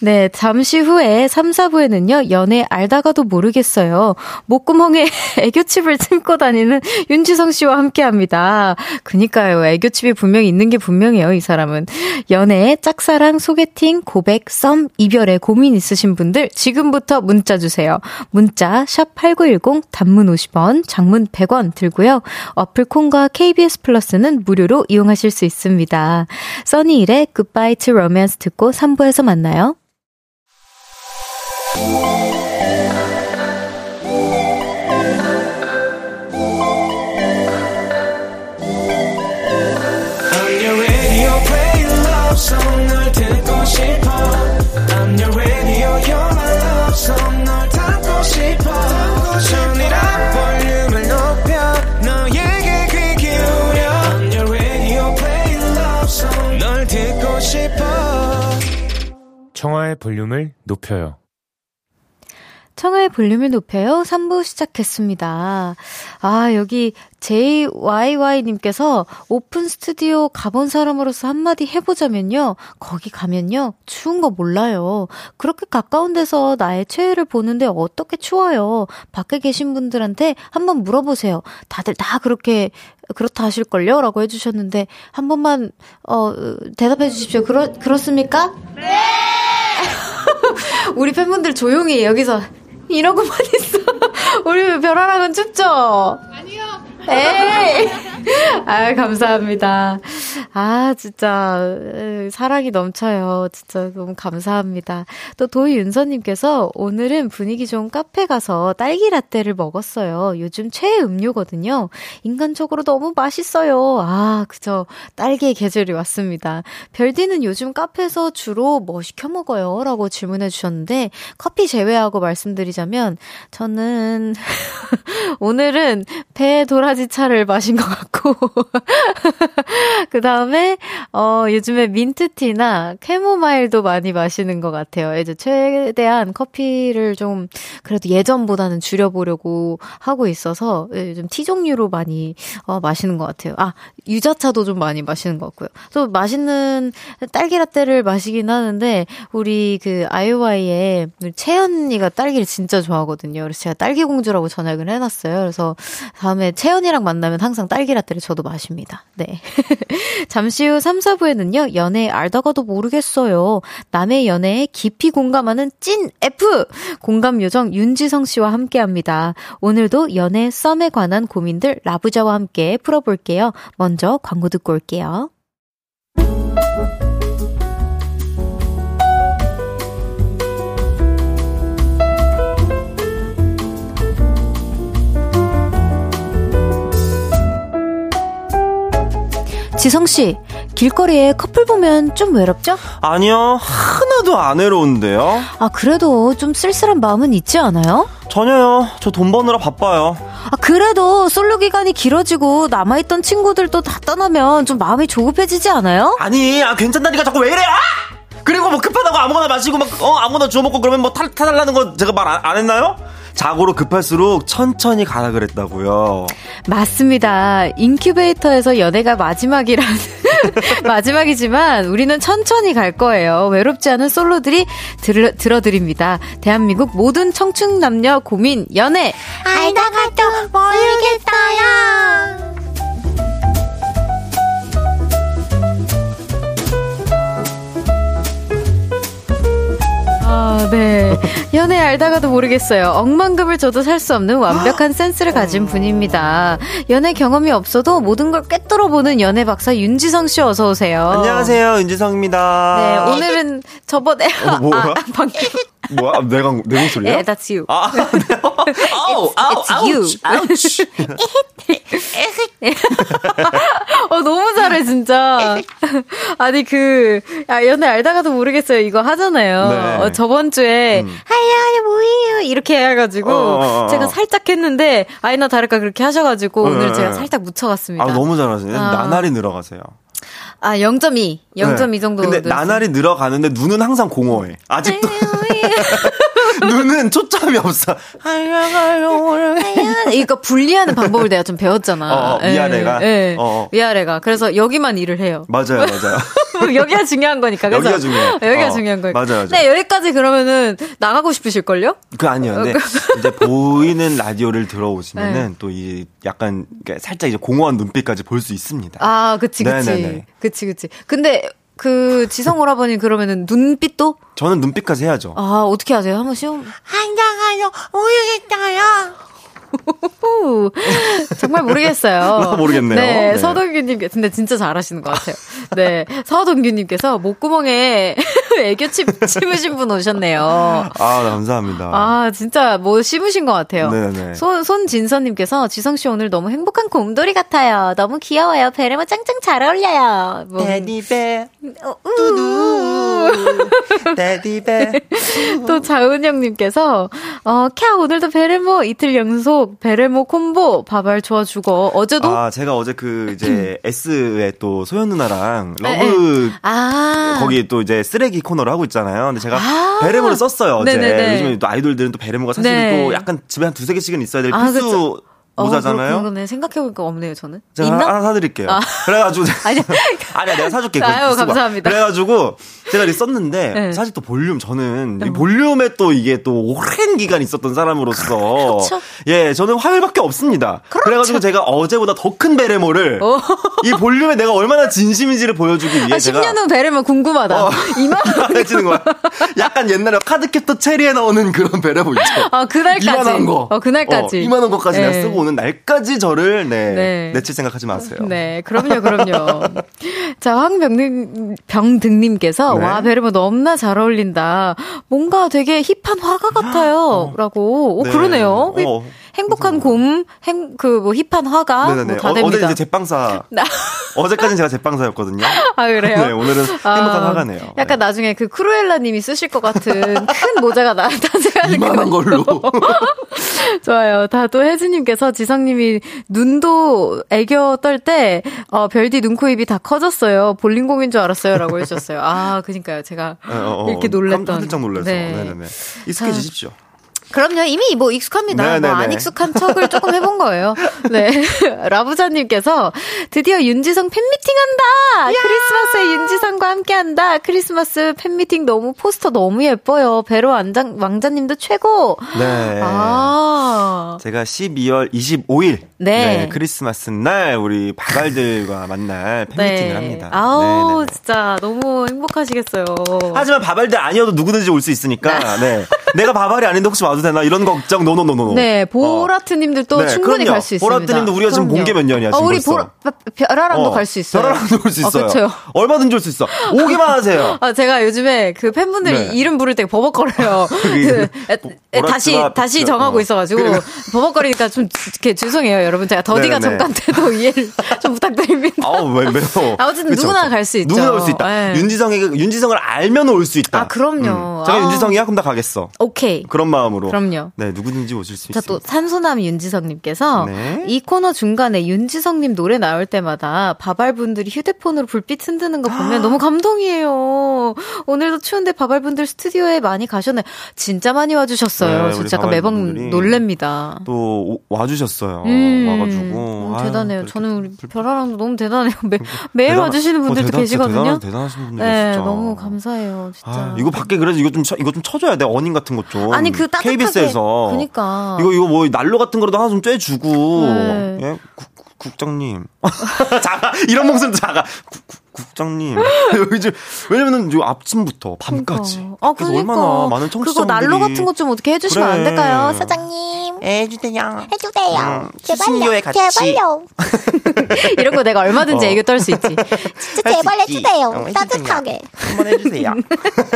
네, 잠시 후에 3, 4부에는요, 연애 알다가도 모르겠어요. 목구멍에 애교칩을 참고 다니는 윤지성 씨와 함께 합니다. 그니까요, 애교칩이 분명히 있는 게 분명해요, 이 사람은. 연애, 짝사랑, 소개팅, 고백, 썸, 이별에 고민 있으신 있으신 분들 지금부터 문자 주세요. 문자 샵 8910 단문 50원, 장문 100원 들고요. 어플 콘과 KBS 플러스는 무료로 이용하실 수 있습니다. 써니일의 Goodbye to Romance 듣고 3부에서 만나요. 청하의 볼륨을 높여요. 청하의 볼륨을 높여요. 3부 시작했습니다. 아, 여기 JYY님께서 오픈 스튜디오 가본 사람으로서 한마디 해보자면요. 거기 가면요. 추운 거 몰라요. 그렇게 가까운 데서 나의 최애를 보는데 어떻게 추워요? 밖에 계신 분들한테 한번 물어보세요. 다들 다 그렇게 그렇다 하실걸요? 라고 해주셨는데, 한 번만, 어, 대답해 주십시오. 그렇, 그렇습니까? 네! 우리 팬분들 조용히 여기서 이러고만 있어. 우리 별아랑은 춥죠? 아니요. 에이. 아, 감사합니다. 아, 진짜, 사랑이 넘쳐요. 진짜 너무 감사합니다. 또 도희윤서님께서 오늘은 분위기 좋은 카페 가서 딸기 라떼를 먹었어요. 요즘 최애 음료거든요. 인간적으로 너무 맛있어요. 아, 그죠. 딸기의 계절이 왔습니다. 별디는 요즘 카페에서 주로 뭐 시켜 먹어요? 라고 질문해 주셨는데, 커피 제외하고 말씀드리자면, 저는, 오늘은 배도라지차를 마신 것 같고, 그 다음에, 어, 요즘에 민트티나 캐모마일도 많이 마시는 것 같아요. 이제 최대한 커피를 좀, 그래도 예전보다는 줄여보려고 하고 있어서, 요즘 티 종류로 많이, 어, 마시는 것 같아요. 아, 유자차도 좀 많이 마시는 것 같고요. 또 맛있는 딸기라떼를 마시긴 하는데, 우리 그 아이오아이의 채연이가 딸기를 진짜 좋아하거든요. 그래서 제가 딸기공주라고 전역을 해놨어요. 그래서 다음에 채연 이랑 만나면 항상 딸기 라떼를 저도 마십니다. 네. 잠시 후 3, 4부에는요, 연애 알다가도 모르겠어요. 남의 연애에 깊이 공감하는 찐 F! 공감 요정 윤지성 씨와 함께 합니다. 오늘도 연애 썸에 관한 고민들 라부자와 함께 풀어볼게요. 먼저 광고 듣고 올게요. 지성씨, 길거리에 커플 보면 좀 외롭죠? 아니요, 하나도 안 외로운데요. 아, 그래도 좀 쓸쓸한 마음은 있지 않아요? 전혀요. 저 돈 버느라 바빠요. 아, 그래도 솔로 기간이 길어지고 남아있던 친구들도 다 떠나면 좀 마음이 조급해지지 않아요? 아니, 아, 괜찮다니까 자꾸 왜 이래! 아! 그리고 뭐 급하다고 아무거나 마시고 막, 어, 아무거나 주워 먹고 그러면 뭐 타, 타달라는 거 제가 말 안 했나요? 자고로 급할수록 천천히 가라 그랬다고요. 맞습니다. 인큐베이터에서 연애가 마지막이라는 마지막이지만 우리는 천천히 갈 거예요. 외롭지 않은 솔로들이 들, 들어드립니다. 대한민국 모든 청춘 남녀 고민 연애 알다가도 모르겠어요. 아, 네. 연애 알다가도 모르겠어요. 억만금을 줘도 살 수 없는 완벽한 센스를 가진 분입니다. 연애 경험이 없어도 모든 걸 꿰뚫어 보는 연애 박사 윤지성 씨 어서 오세요. 안녕하세요, 윤지성입니다. 네, 오늘은 저번에 어? 아, 방금 뭐야? 내가 내 목소리야? 네, that's you. 아, 네. 아우, 아우, it's you. 아우치. 어, 너무 잘해, 진짜. 아니, 그, 아, 연애 알다가도 모르겠어요. 이거 하잖아요. 네. 어, 저번 주에, 음. 하야, 뭐예요? 이렇게 해가지고, 어, 어, 어. 제가 살짝 했는데, 아이나 다를까 그렇게 하셔가지고, 네, 오늘 네, 제가 네. 살짝 묻혀갔습니다. 아, 너무 잘하시네. 아. 나날이 늘어가세요. 아, 0.2. 0.2 네. 정도. 근데 늘었어요. 나날이 늘어가는데 눈은 항상 공허해. 아직도. 눈은 초점이 없어. 이거 분리하는 방법을 내가 좀 배웠잖아. 어, 어, 위아래가? 예, 예. 어, 어. 위아래가. 그래서 여기만 일을 해요. 맞아요, 맞아요. 여기가 중요한 거니까. 그래서 여기가 중요해. 여기가 어, 중요한 거니까. 맞아, 맞아. 네, 여기까지 그러면은 나가고 싶으실걸요? 그 아니요. 근데 이제 보이는 라디오를 들어오시면은 네. 또이 약간 그러니까 살짝 이제 공허한 눈빛까지 볼 수 있습니다. 아, 그치, 그치. 네네네. 그치, 그치. 근데 그 지성 오라버니 그러면은 눈빛도? 저는 눈빛까지 해야죠. 아, 어떻게 하세요? 한번 시험. 알다가도 모르겠어요. 후, 정말 모르겠어요. 모르겠네요. 네, 네. 서동규님, 근데 진짜 잘하시는 것 같아요. 네, 서동규님께서 목구멍에 애교 침, 심으신 분 오셨네요. 아, 네, 감사합니다. 아, 진짜 뭐 씹으신 것 같아요. 네네. 손, 손진서님께서 지성 씨 오늘 너무 행복한 곰돌이 같아요. 너무 귀여워요. 베레모 짱짱 잘 어울려요. 뭐, 데디베, 어, 우. 데디베. 또 자은영님께서 어, 캬 오늘도 베레모 이틀 연속 베레모 콤보 바발 좋아 죽어. 어제도 아, 제가 어제 그 이제 S의 또 소연 누나랑 네, 러브 아 거기 또 이제 쓰레기 코너를 하고 있잖아요. 근데 제가 아. 베레모를 썼어요, 어제. 네네네. 요즘에 또 아이돌들은 또 베레모가 사실 네. 또 약간 집에 한 두세 개씩은 있어야 될 아, 필수 그쵸. 어, 모자잖아요. 그러네 생각해보니까 없네요 저는. 제가 있나? 하나 사드릴게요. 아. 그래가지고 아니 아니야 내가 사줄게. 아유. 감사합니다. 그래가지고 제가 이렇게 썼는데 네. 사실 또 볼륨 저는 이 볼륨에 또 이게 또 오랜 기간 있었던 사람으로서 그렇죠. 예 저는 화요일밖에 없습니다. 그래가지고 제가 어제보다 더 큰 베레모를 오. 이 볼륨에 내가 얼마나 진심인지를 보여주기 위해 아, 제가 10년 후 베르면 궁금하다. 어. 이만 해지는 거야. 약간 옛날에 카드캡터 체리에 나오는 그런 베레모 있죠. 아, 그날까지. 이만한 거. 어, 그날까지. 어, 이만한 내가 네. 쓰고 오는 날까지 저를 네, 네. 내칠 생각하지 마세요. 네, 그럼요, 그럼요. 자, 황병등, 병등님께서, 네. 와, 베르모 너무나 잘 어울린다. 뭔가 되게 힙한 화가 같아요. 라고. 오, 네. 그러네요. 힙- 어. 행복한 곰, 행, 그, 뭐, 힙한 화가. 네네네. 뭐다 어, 됩니다. 어제 이제 제빵사. 나- 어제까지는 제가 제빵사였거든요. 아, 그래요? 네, 오늘은 행복한 화가네요. 약간 네. 나중에 그 크루엘라 님이 쓰실 것 같은 큰 모자가 나, 탄생하는 이만한 것 걸로. 좋아요. 자, 또 혜진님께서 지성님이 눈도 애교 떨 때, 어, 별디 눈, 코, 입이 다 커졌어요. 볼링공인 줄 알았어요. 라고 해주셨어요. 아, 그니까요. 제가 어, 어, 이렇게 놀랬던. 깜짝 놀라서. 네. 네. 네네 익숙해지십시오. 그럼요. 이미 뭐 익숙합니다. 뭐 안 익숙한 척을 조금 해본 거예요. 네. 라부자님께서 드디어 윤지성 팬미팅 한다! 크리스마스에 윤지성과 함께 한다! 크리스마스 팬미팅 너무 포스터 너무 예뻐요. 배로 왕자, 왕자님도 최고! 네. 아. 제가 12월 25일 네. 크리스마스 날 우리 바발들과 만날 팬미팅을 합니다. 아우, 네네네. 진짜 너무 행복하시겠어요. 하지만 바발들 아니어도 누구든지 올 수 있으니까 네. 내가 바발이 아닌데 혹시 와도 되나 이런 걱정 노노노노. 네, 보라트님들도 네, 충분히. 갈 수 있습니다. 보라트님도 우리가 지금. 본게 몇 년이야, 어, 지금 우리 벌써. 보라, 벼라랑도 갈수 있어요. 별하랑도 올수 어, 있어요. 그렇죠. 얼마든지 올 수 있어. 오기만 하세요. 아, 제가 요즘에 그 팬분들이 네. 이름 부를 때 버벅거려요. 그, 에, 다시, 다시 그, 정하고 어. 있어가지고, 버벅거리니까 좀, 이렇게 죄송해요, 여러분. 제가 더디가 네네. 잠깐 때도 이해를 좀 부탁드립니다. 아우 왜 왜요? 아무튼 그쵸, 누구나 그쵸. 갈수 있죠. 누구나 올 수 있다. 네. 윤지성이 윤지성을 알면 올 수 있다. 아, 그럼요. 제가 아. 윤지성이야 그럼 나 가겠어. 오케이. 그런 마음으로. 그럼요. 네 누구든지 오실 수 자, 있습니다. 또 산소남 윤지성님께서 네. 이 코너 중간에 윤지성님 노래 나올 때마다 바발분들이 휴대폰으로 불빛 흔드는 거 보면 너무 감동이에요. 오늘도 추운데 바발분들 스튜디오에 많이 가셨네. 진짜 많이 와주셨어요. 네, 진짜 약간 매번 놀랍니다. 또 오- 와주셨어요. 음, 와가지고 아유, 대단해요. 저는 우리 불- 별아랑도 너무 대단해요. 매, 매일 대단하- 와주시는 어, 분들도 대단- 진짜 계시거든요. 대단하, 대단하신 분들 네, 진짜. 너무 감사해요. 진짜. 아, 이거 밖에 그래서 이거 좀 쳐- 이거 좀 쳐줘야 돼 어닝 같은 것 좀. 아니, 그 따뜻하게. KBS에서 그니까. 이거 이거 뭐 난로 같은 거라도 하나 좀 쬐주고. 네. 예? 국, 국- 국장님. 작아. 이런 목소리도 작아. 국, 국, 국장님 여기 좀 왜냐면은 요 아침부터 밤까지 그러니까. 아, 그래서 그러니까. 얼마나 많은 그거 청취자분들이 난로 같은 것 좀 어떻게 해주시면 안 그래. 될까요? 사장님 해주세요 해주세요. 음, 제발요. 같이. 제발요. 이런 거 내가 얼마든지 어. 애교 떨 수 있지. 진짜 제발 해주세요. 따뜻하게. 한번 해주세요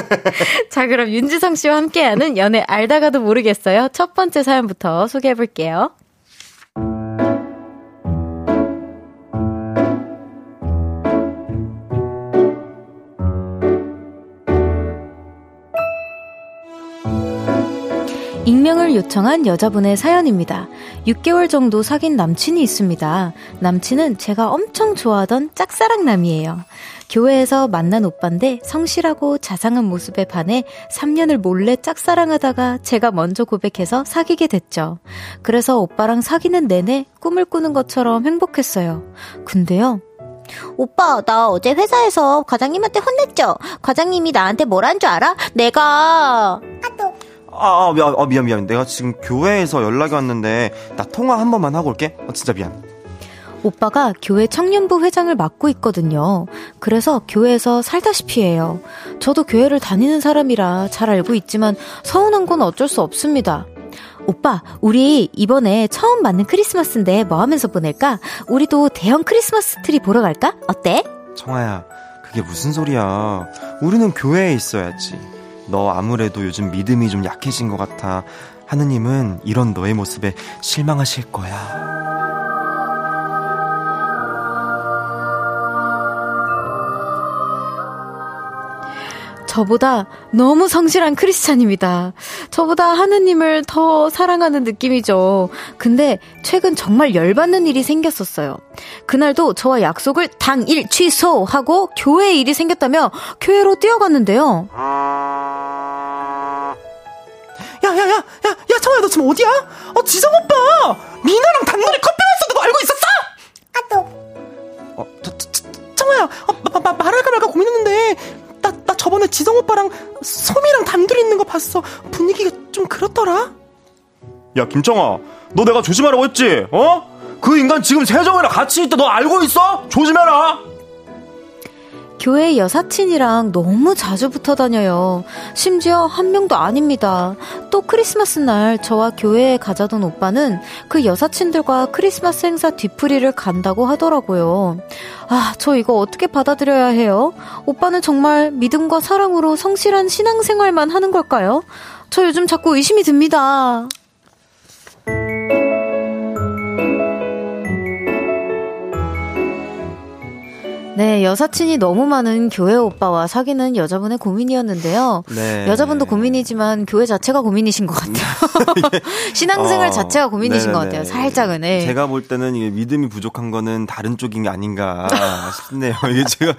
자, 그럼 윤지성 씨와 함께하는 연애 알다가도 모르겠어요. 첫 번째 사연부터 소개해 볼게요. 익명을 요청한 여자분의 사연입니다. 6개월 정도 사귄 남친이 있습니다. 남친은 제가 엄청 좋아하던 짝사랑남이에요. 교회에서 만난 오빠인데 성실하고 자상한 모습에 반해 3년을 몰래 짝사랑하다가 제가 먼저 고백해서 사귀게 됐죠. 그래서 오빠랑 사귀는 내내 꿈을 꾸는 것처럼 행복했어요. 근데요, 오빠, 나 어제 회사에서 과장님한테 혼냈죠? 과장님이 나한테 뭐란 줄 알아? 내가. 아, 아, 미안, 아, 미안 미안 내가 지금 교회에서 연락이 왔는데 나 통화 한 번만 하고 올게 아, 진짜 미안 오빠가 교회 청년부 회장을 맡고 있거든요. 그래서 교회에서 살다시피 해요. 저도 교회를 다니는 사람이라 잘 알고 있지만 서운한 건 어쩔 수 없습니다. 오빠, 우리 이번에 처음 맞는 크리스마스인데 뭐 하면서 보낼까? 우리도 대형 크리스마스 트리 보러 갈까? 어때? 청아야, 그게 무슨 소리야. 우리는 교회에 있어야지. 너 아무래도 요즘 믿음이 좀 약해진 것 같아. 하느님은 이런 너의 모습에 실망하실 거야. 저보다 너무 성실한 크리스찬입니다. 저보다 하느님을 더 사랑하는 느낌이죠. 근데 최근 정말 열받는 일이 생겼었어요. 그날도 저와 약속을 당일 취소하고 교회 일이 생겼다며 교회로 뛰어갔는데요. 야, 야, 야, 야, 야, 청아야, 너 지금 어디야? 어, 지성 오빠! 미나랑 단둘이 커피 마셨던 거 알고 있었어? 아또 어, 저, 저, 저, 청아야, 어, 마, 마, 말할까 말까 고민했는데, 나, 나 저번 저번에 지성 오빠랑 소미랑 단둘이 있는 거 봤어. 분위기가 좀 그렇더라. 야, 김정아. 너 내가 조심하라고 했지? 어? 그 인간 지금 세정이랑 같이 있다. 너 알고 있어? 조심해라. 교회 여사친이랑 너무 자주 붙어 다녀요. 심지어 한 명도 아닙니다. 또 크리스마스 날 저와 교회에 가자던 오빠는 그 여사친들과 크리스마스 행사 뒤풀이를 간다고 하더라고요. 아, 저 이거 어떻게 받아들여야 해요? 오빠는 정말 믿음과 사랑으로 성실한 신앙생활만 하는 걸까요? 저 요즘 자꾸 의심이 듭니다. 네, 여사친이 너무 많은 교회 오빠와 사귀는 여자분의 고민이었는데요. 네. 여자분도 고민이지만 교회 자체가 고민이신 것 같아요. 신앙생활 어, 자체가 고민이신 네네네. 것 같아요. 살짝은. 네. 제가 볼 때는 이게 믿음이 부족한 거는 다른 쪽인 게 아닌가 싶네요. 이게 제가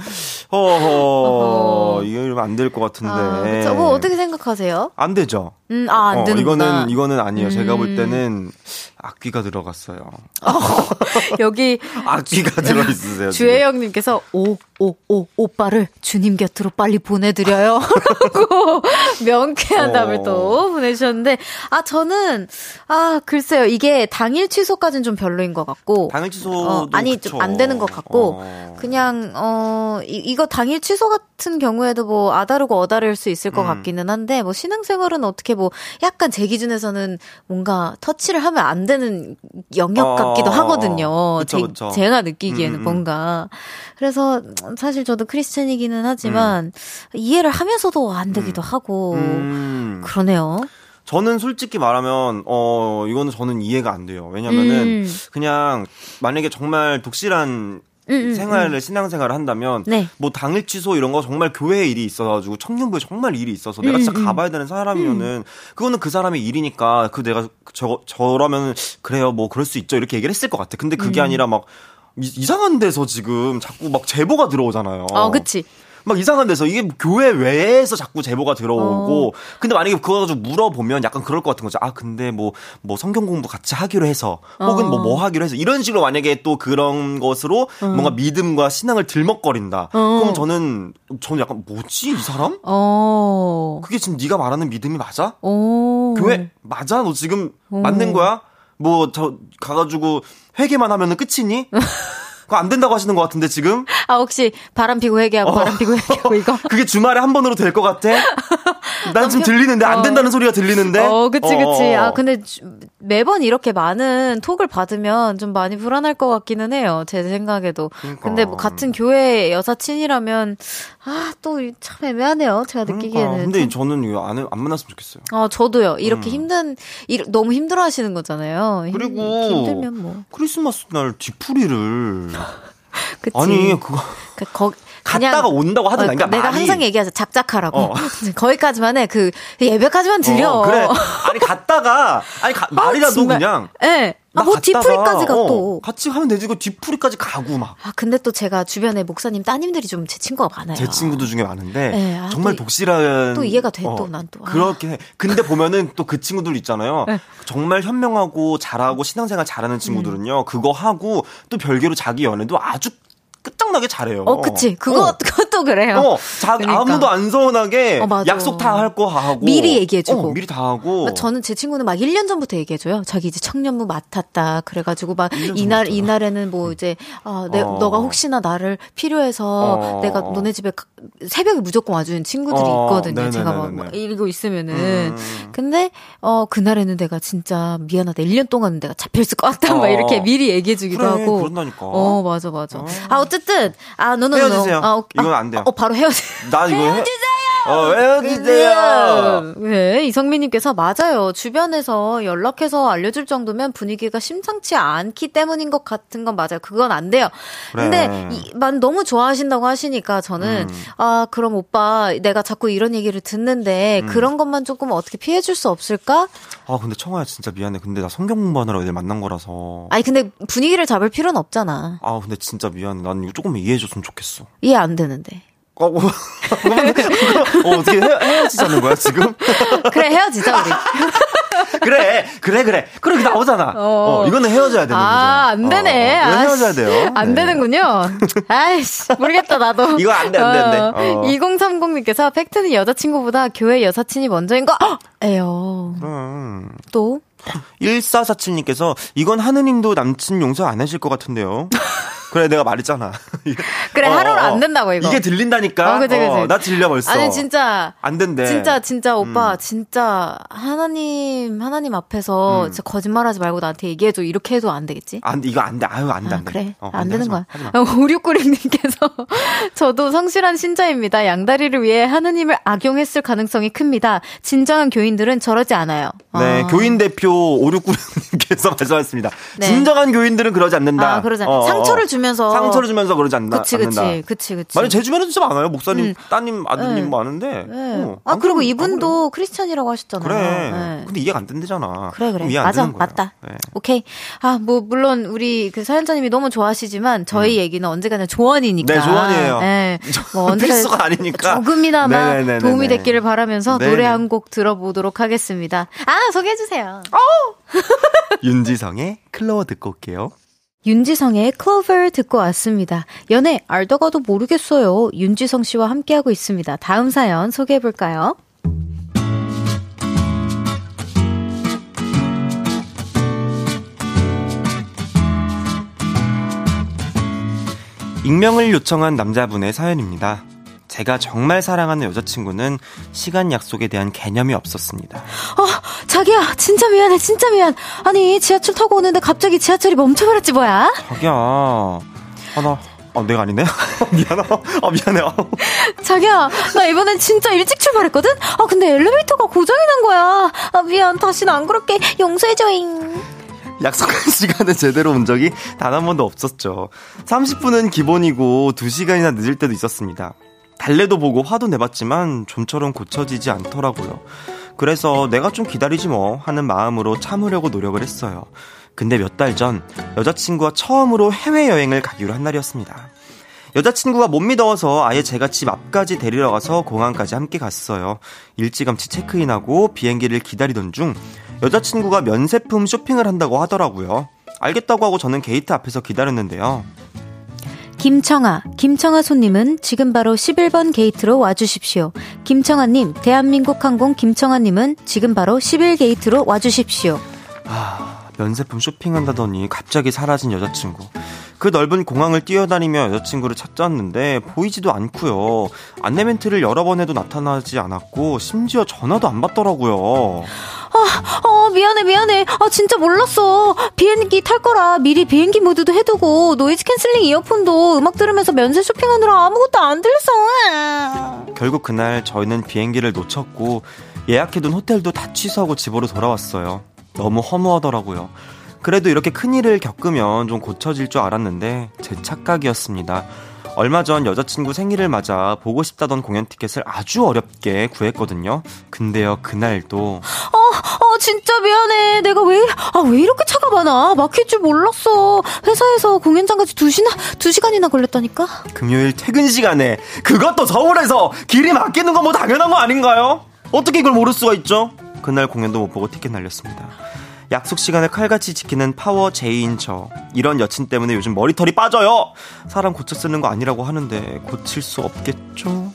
허허 이거 이러면 안 될 것 같은데. 아, 뭐 어떻게 생각하세요? 안 되죠. 음, 아, 안 어, 되는 이거는 이거는 아니에요. 음. 제가 볼 음. 때는 악귀가 들어갔어요. 어, 여기 악귀가 들어 있으세요. 주혜영 님께서 오, 오, 오, 오빠를 주님 곁으로 빨리 보내드려요. 라고 명쾌한 어. 답을 또 보내주셨는데, 아, 저는, 아, 글쎄요. 이게 당일 취소까지는 좀 별로인 것 같고. 당일 취소. 어, 아니, 좀 안 되는 것 같고, 어. 그냥, 어, 이, 이거 당일 취소 같은 경우에도 뭐 아다르고 어다를 수 있을 것 음. 같기는 한데, 뭐 신앙생활은 어떻게 뭐 약간 제 기준에서는 뭔가 터치를 하면 안 되는 영역 어. 같기도 하거든요. 그쵸, 그쵸. 제, 가 느끼기에는 음, 음. 뭔가. 그래서 사실 저도 크리스천이기는 하지만 음. 이해를 하면서도 안 되기도 음. 하고 음. 그러네요. 저는 솔직히 말하면 어 이거는 저는 이해가 안 돼요. 왜냐면은 음. 그냥 만약에 정말 독실한 음, 음, 생활을 신앙생활을 한다면 네. 뭐 당일 취소 이런 거 정말 교회 일이 있어가지고 청년부에 정말 일이 있어서 내가 진짜 가봐야 되는 사람이면은 그거는 그 사람의 일이니까 그 내가 저 저라면 그래요 뭐 그럴 수 있죠 이렇게 얘기를 했을 것 같아. 근데 그게 아니라 막 이 상한 데서 지금 자꾸 막 제보가 들어오잖아요. 어, 그치. 막 이상한 데서 이게 교회 외에서 자꾸 제보가 들어오고 어. 근데 만약에 그거 가지고 물어보면 약간 그럴 것 같은 거죠. 아 근데 뭐뭐 뭐 성경 공부 같이 하기로 해서 혹은 뭐뭐 어. 뭐 하기로 해서 이런 식으로 만약에 또 그런 것으로 어. 뭔가 믿음과 신앙을 들먹거린다. 어. 그럼 저는 저는 약간 뭐지 이 사람? 어. 그게 지금 네가 말하는 믿음이 맞아? 교회 맞아? 너 지금 맞는 거야? 뭐 저 가가지고 회개만 하면은 끝이니? 그거 안 된다고 하시는 것 같은데 지금? 아 혹시 바람 피고 회개하고 어. 바람 피고 회개하고 이거? 그게 주말에 한 번으로 될 것 같아? 난 지금 들리는데 안 어. 된다는 소리가 들리는데. 어, 그치 그치. 어. 아 근데 매번 이렇게 많은 톡을 받으면 좀 많이 불안할 것 같기는 해요. 제 생각에도. 그러니까. 근데 뭐 같은 교회 여사친이라면 아 또 참 애매하네요. 제가 그러니까. 느끼기에는. 근데 참. 저는 이거 안, 안 만났으면 좋겠어요. 아 저도요. 이렇게 음. 힘든 일, 너무 힘들어하시는 거잖아요. 그리고 힘들면 뭐 크리스마스 날 뒤풀이를 그치. 아니 그거 그, 거, 갔다가 온다고 하든 어, 그러니까 내가. 항상 얘기하죠 작작하라고 어. 거기까지만 해 그 예배까지만 드려 어, 그래 아니 갔다가 아니 가, 아, 말이라도 정 그냥 예 네. 아, 뭐 뒤풀이까지 가 또. 어, 같이 하면 되지. 그 뒤풀이까지 가고 막. 아, 근데 또 제가 주변에 목사님 따님들이 좀 제 친구가 많아요. 제 친구들 중에 많은데 네, 아, 정말 독실한 또 이해가 돼, 어, 또난 또. 아. 그렇게 해. 근데 보면은 또 그 친구들 있잖아요. 네. 정말 현명하고 잘하고 신앙생활 잘하는 친구들은요. 음. 그거 하고 또 별개로 자기 연애도 아주 끝장나게 잘해요. 어, 그치. 그거, 어. 그것도 그래요. 어, 자, 그러니까. 아무도 안 서운하게 어, 약속 다 할 거 하고. 미리 얘기해주고. 어, 미리 다 하고. 저는 제 친구는 막 1년 전부터 얘기해줘요. 자기 이제 청년부 맡았다. 그래가지고 막 이날, 이날에는 뭐 이제, 아, 내, 어. 너가 혹시나 나를 필요해서 어. 내가 너네 집에 새벽에 무조건 와주는 친구들이 어. 있거든요. 네네네네. 제가 막, 막 이러고 있으면은. 음. 근데, 어, 그날에는 내가 진짜 미안하다. 1년 동안은 내가 잡혀있을 것 같다. 막 이렇게 미리 얘기해주기도 그래, 하고. 그런다니까. 어, 맞아, 맞아. 아, 어쨌든 아 노노 헤어지세요. 아, 어, 이건 안 돼요. 어 바로 헤어지. 나 이거 헤어지세요. 어, 헤어지세요. 네, 이성민님께서 맞아요. 주변에서 연락해서 알려줄 정도면 분위기가 심상치 않기 때문인 것 같은 건 맞아요. 그건 안 돼요. 그래. 근데 이, 만 너무 좋아하신다고 하시니까 저는 음. 아 그럼 오빠 내가 자꾸 이런 얘기를 듣는데 음. 그런 것만 조금 어떻게 피해줄 수 없을까? 아 근데 청아야 진짜 미안해. 근데 나 성경 공부하느라 애들 만난 거라서. 아니 근데 분위기를 잡을 필요는 없잖아. 아 근데 진짜 미안해. 난 이거 조금 이해해줬으면 좋겠어. 이해 안 되는데. 어, 뭐, 어, 어떻게 헤어, 헤어지자는 거야, 지금? 그래, 헤어지자, 우리. 그래, 그래, 그래. 그렇게 나오잖아. 어. 이거는 헤어져야 되는 거죠. 아, 안 되네. 어, 어. 헤어져야 돼요. 안 네. 되는군요. 아이씨, 모르겠다, 나도. 이거 안 돼, 안 돼, 안 돼. 어. 2030님께서 팩트는 여자친구보다 교회 여사친이 먼저인 거, 에요. 음. 또? 1447님께서 이건 하느님도 남친 용서 안 하실 것 같은데요. 그래 내가 말했잖아. 그래, 어, 하루로 어. 안 된다고, 이거. 이게 들린다니까. 어, 그치, 그치. 어, 나 들려 벌써. 아니, 진짜. 안 된대. 진짜 진짜 오빠 음. 진짜 하나님 하나님 앞에서 음. 진짜 거짓말하지 말고 나한테 얘기해줘 이렇게 해도 안 되겠지? 안 돼, 이거 안 돼. 아유, 안 돼, 아, 안 돼. 그래. 어, 안 돼, 되는 거야. 5696님께서 저도 성실한 신자입니다. 양다리를 위해 하느님을 악용했을 가능성이 큽니다. 진정한 교인들은 저러지 않아요. 네, 아. 교인 대표 5696님께서 말씀하셨습니다. 네. 진정한 교인들은 그러지 않는다. 아, 그러지 않- 어, 어. 상처를 주면서. 상처를 주면서 그러지 않나, 그치, 않는다. 그치, 그치, 그치. 만약 제 주변에도 진짜 많아요. 목사님, 음. 따님, 아드님 네. 많은데. 네. 어, 아, 안 그리고 그래, 안 이분도 크리스찬이라고 하셨잖아요. 그래. 네. 근데 이해가 안 된대잖아. 그래 그래 이해 안 맞아 되는 거예요. 맞다 네. 오케이 아 뭐 물론 우리 그 사연자님이 너무 좋아하시지만 저희 얘기는 언제가나 조언이니까 네, 조언이에요. 네, 뭐 언제나 필수가 아니니까. 조금이나마 네네네네네. 도움이 됐기를 바라면서. 노래 한 곡 들어보도록 하겠습니다 아 소개해 주세요 윤지성의 클로어 듣고 올게요. 윤지성의 클로버 듣고 왔습니다 연애 알다가도 모르겠어요 윤지성 씨와 함께하고 있습니다 다음 사연 소개해 볼까요 익명을 요청한 남자분의 사연입니다. 제가 정말 사랑하는 여자친구는 시간 약속에 대한 개념이 없었습니다. 어 자기야 진짜 미안해 진짜 미안 아니 지하철 타고 오는데 갑자기 지하철이 멈춰버렸지 뭐야 자기야, 아, 나, 아, 내가 아니네? 미안해. 아, 미안해. 아. 자기야, 나 이번엔 진짜 일찍 출발했거든? 아, 근데 엘리베이터가 고장이 난 거야. 아, 미안. 다시는 안 그럴게. 용서해줘잉. 약속한 시간에 제대로 온 적이 단 한 번도 없었죠. 30분은 기본이고 2시간이나 늦을 때도 있었습니다. 달래도 보고 화도 내봤지만 좀처럼 고쳐지지 않더라고요. 그래서 내가 좀 기다리지 뭐 하는 마음으로 참으려고 노력을 했어요. 근데 몇 달 전 여자친구와 처음으로 해외여행을 가기로 한 날이었습니다. 여자친구가 못 믿어서 아예 제가 집 앞까지 데리러 가서 공항까지 함께 갔어요. 일찌감치 체크인하고 비행기를 기다리던 중 여자친구가 면세품 쇼핑을 한다고 하더라고요. 알겠다고 하고 저는 게이트 앞에서 기다렸는데요. 김청아, 김청아 손님은 지금 바로 11번 게이트로 와주십시오. 김청아님, 대한민국 항공 김청아님은 지금 바로 11 게이트로 와주십시오. 아, 면세품 쇼핑한다더니 갑자기 사라진 여자친구. 그 넓은 공항을 뛰어다니며 여자친구를 찾았는데 보이지도 않고요. 안내 멘트를 여러 번 해도 나타나지 않았고 심지어 전화도 안 받더라고요. 아, 어, 미안해, 미안해. 아, 진짜 몰랐어. 비행기 탈 거라 미리 비행기 모드도 해두고 noise cancelling 이어폰도 음악 들으면서 면세 쇼핑하느라 아무것도 안 들렸어. 결국 그날 저희는 비행기를 놓쳤고 예약해둔 호텔도 다 취소하고 집으로 돌아왔어요. 너무 허무하더라고요. 그래도 이렇게 큰일을 겪으면 좀 고쳐질 줄 알았는데 제 착각이었습니다. 얼마 전 여자친구 생일을 맞아 보고 싶다던 공연 티켓을 아주 어렵게 구했거든요. 근데요, 그날도 어, 어, 진짜 미안해. 내가 왜, 아, 왜 이렇게 차가 많아? 막힐 줄 몰랐어. 회사에서 공연장까지 두 시나, 두 시간이나 걸렸다니까? 금요일 퇴근 시간에 그것도 서울에서 길이 막히는 건 뭐 당연한 거 아닌가요? 어떻게 이걸 모를 수가 있죠? 그날 공연도 못 보고 티켓 날렸습니다. 약속 시간을 칼같이 지키는 파워 제이인 저. 이런 여친 때문에 요즘 머리털이 빠져요. 사람 고쳐 쓰는 거 아니라고 하는데 고칠 수 없겠죠?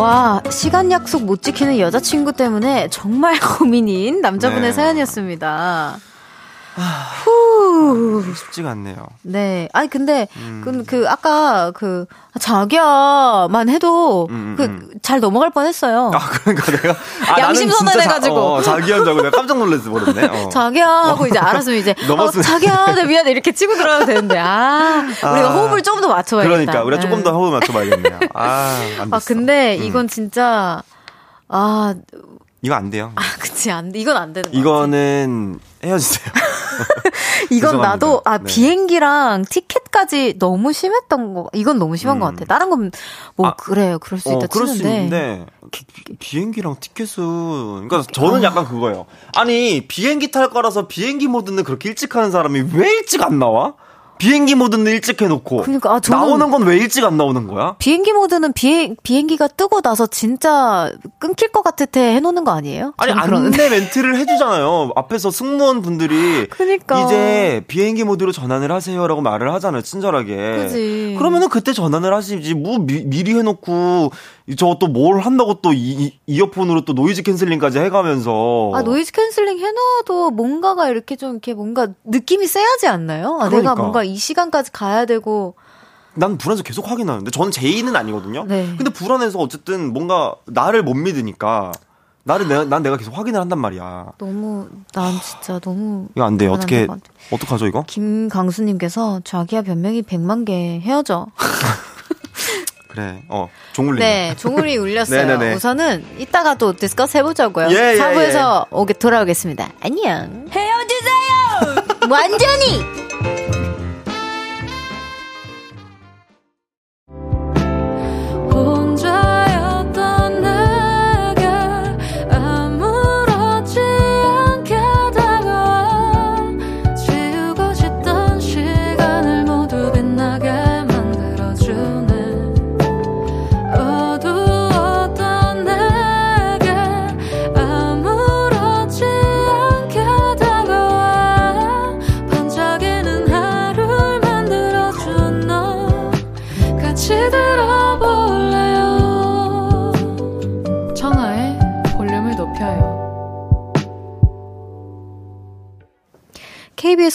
와, 시간 약속 못 지키는 여자친구 때문에 정말 고민인 남자분의 네. 사연이었습니다. 후. 쉽지가 않네요. 네. 아니, 근데, 음. 그, 그, 아까, 그, 자기야만 해도, 음, 그, 음. 잘 넘어갈 뻔 했어요. 아, 그러니까 내가. 아, 나는 양심 진짜 선언 해가지고. 자, 어, 자기한 줄 알고 내가 깜짝 놀랐어, 모르네. 어. 자기야 하고 이제 알았으면 이제 어, 자기야 나 미안해 이렇게 치고 들어가도 되는데 아 우리가 아. 호흡을 좀더 맞춰봐야겠다. 그러니까, 우리가 조금 더 네. 호흡 맞춰봐야겠네요. 아, 안 됐어. 아 근데 음. 이건 진짜 아, 이거 안 돼요. 아 그치 안 돼. 이건 안 되는 거 이거는 헤어지세요. 이건. 나도 아 네. 비행기랑 티켓까지 너무 심했던 거 이건 너무 심한 음. 것 같아. 다른 건 뭐 아, 그래요 그럴 수 있다 어, 그럴 수 치는데 있는데 기- 비행기랑 티켓은 그러니까 저는 약간 그거예요. 아니 비행기 탈 거라서 비행기 모드는 그렇게 일찍 하는 사람이 왜 일찍 안 나와? 비행기 모드는 일찍 해놓고. 그러니까, 아, 나오는 건 왜 일찍 안 나오는 거야? 비행기 모드는 비행, 비행기가 뜨고 나서 진짜 끊길 것 같을 때 해놓는 거 아니에요? 아니. 안내 멘트를 해주잖아요. 앞에서 승무원 분들이 그니까. 이제 비행기 모드로 전환을 하세요라고 말을 하잖아요. 친절하게. 그지. 그러면은 그때 전환을 하시지. 뭐 미, 미리 해놓고 저또뭘 한다고 또 이, 이어폰으로 또 noise cancelling까지 해가면서. 아, noise cancelling 해놔도 뭔가가 이렇게 좀 이렇게 뭔가 느낌이 쎄야지 않나요? 아, 내가 그러니까. 뭔가 이 시간까지 가야 되고. 난 불안해서 계속 확인하는데 저는 제의는 아니거든요. 네. 근데 불안해서 어쨌든 뭔가 나를 못 믿으니까 나를 내가 난 내가 계속 확인을 한단 말이야. 너무, 난 진짜 너무. 이거 안 돼. 어떻게. 어떡하죠 이거? 김강수 님께서 자기야 변명이 100만 개 헤어져. 그래. 어 종울림. 네, 종울이 울렸어요. 네네네. 우선은 이따가 또 디스커스 해 보자고요. 예, 예, 4부에서 오게 돌아오겠습니다. 안녕. 헤어지세요! 완전히!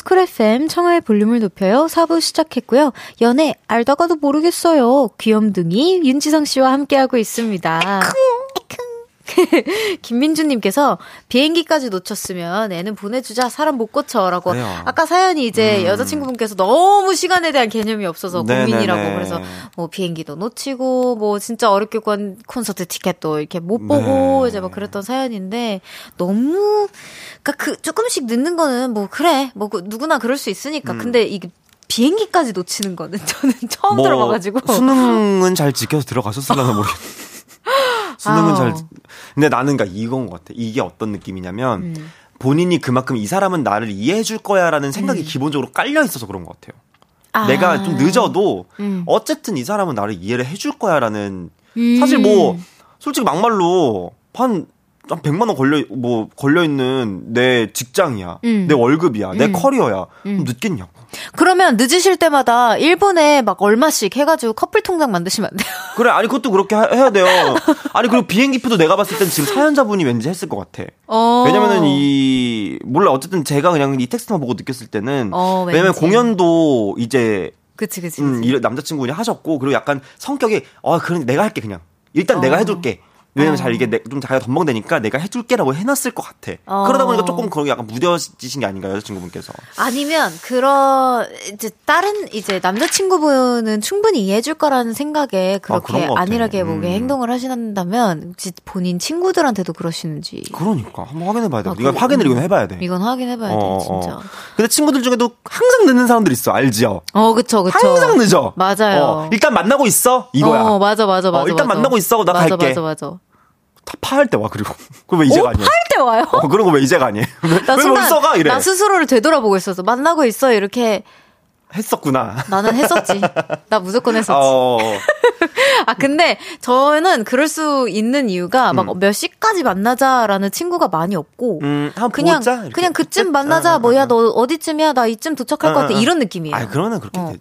KBS 쿨 FM 청하의 볼륨을 높여요. 4부 시작했고요. 연애 알다가도 모르겠어요. 귀염둥이 윤지성 씨와 함께하고 있습니다. 김민주님께서 비행기까지 놓쳤으면 애는 보내주자 사람 못 고쳐라고 그래요. 아까 사연이 이제 음. 여자친구분께서 너무 시간에 대한 개념이 없어서 네네네. 고민이라고 그래서 뭐 비행기도 놓치고 뭐 진짜 어렵게 군 콘서트 티켓도 이렇게 못 보고 네. 이제 막 그랬던 사연인데 너무 그러니까 그 조금씩 늦는 거는 뭐 그래 뭐 그 누구나 그럴 수 있으니까 음. 근데 이게 비행기까지 놓치는 거는 저는 처음 뭐 들어봐가지고 수능은 잘 지켜서 들어가셨을라나 모르겠네. 수능은 아우. 잘. 근데 나는 그러니까 이건 것 같아. 이게 어떤 느낌이냐면 음. 본인이 그만큼 이 사람은 나를 이해해 줄 거야라는 생각이 기본적으로 깔려 있어서 그런 것 같아요. 아. 내가 좀 늦어도 음. 어쨌든 이 사람은 나를 이해를 해줄 거야라는 사실 뭐 솔직히 막말로 한, 한 100만 원 걸려 뭐 걸려 있는 내 직장이야. 음. 내 월급이야. 내 음. 커리어야. 그럼 늦겠냐고. 그러면 늦으실 때마다 1분에 막 얼마씩 해 가지고 커플 통장 만드시면 안 돼요? 그래, 아니, 그것도 그렇게 하- 해야 돼요. 아니, 그리고 비행기표도 내가 봤을 땐 지금 사연자분이 왠지 했을 것 같아. 어. 왜냐면은 이, 몰라, 어쨌든 제가 그냥 이 텍스트만 보고 느꼈을 때는. 어, 왜냐면. 공연도 이제, 그치, 그치. 음, 그치. 이 남자친구분이 하셨고, 그리고 약간 성격이, 어, 그럼 내가 할게, 그냥. 일단 내가 어. 해줄게. 왜냐면 어. 잘 이게 내- 좀 자기가 덤벙대니까 내가 해줄게라고 해놨을 것 같아. 어. 그러다 보니까 조금 그런 게 약간 무뎌지신 게 아닌가, 여자친구분께서. 아니면 그런 이제 다른 이제 남자친구분은 충분히 이해해줄 거라는 생각에 그렇게 같아. 안일하게 보게 음. 행동을 하신다면 혹시 본인 친구들한테도 그러시는지 그러니까. 한번 확인해봐야 돼. 아, 이건 그거- 확인을 음. 이건 해봐야 돼. 이건 확인해봐야 돼 어, 어, 진짜. 어. 근데 친구들 중에도 항상 늦는 사람들 있어, 알지요? 어, 그쵸, 그쵸. 항상 늦어. 맞아요. 어, 일단 만나고 있어 이거야. 어, 맞아, 맞아, 맞아. 어, 일단 맞아. 만나고 있어. 나 맞아, 갈게. 맞아, 맞아. 다 파할 때 와 그리고. 그럼 왜 이제가 아니야? 할때 와요? 어, 그런 거 왜 이제가 아니에요? 나 왜 순간 벌써가 이래? 나 스스로를 되돌아보고 있었어. 만나고 있어 이렇게 했었구나. 나는 했었지. 나 무조건 했었지. 어, 아 근데 저는 그럴 수 있는 이유가 막 몇 시까지 만나자라는 친구가 많이 없고 음, 그냥 보자. 그냥 그쯤 그때? 만나자 어, 뭐야 어, 너 어디쯤이야 나 이쯤 도착할 것 같아 어, 어. 이런 느낌이에요. 아, 그러면 그렇게 어. 되지.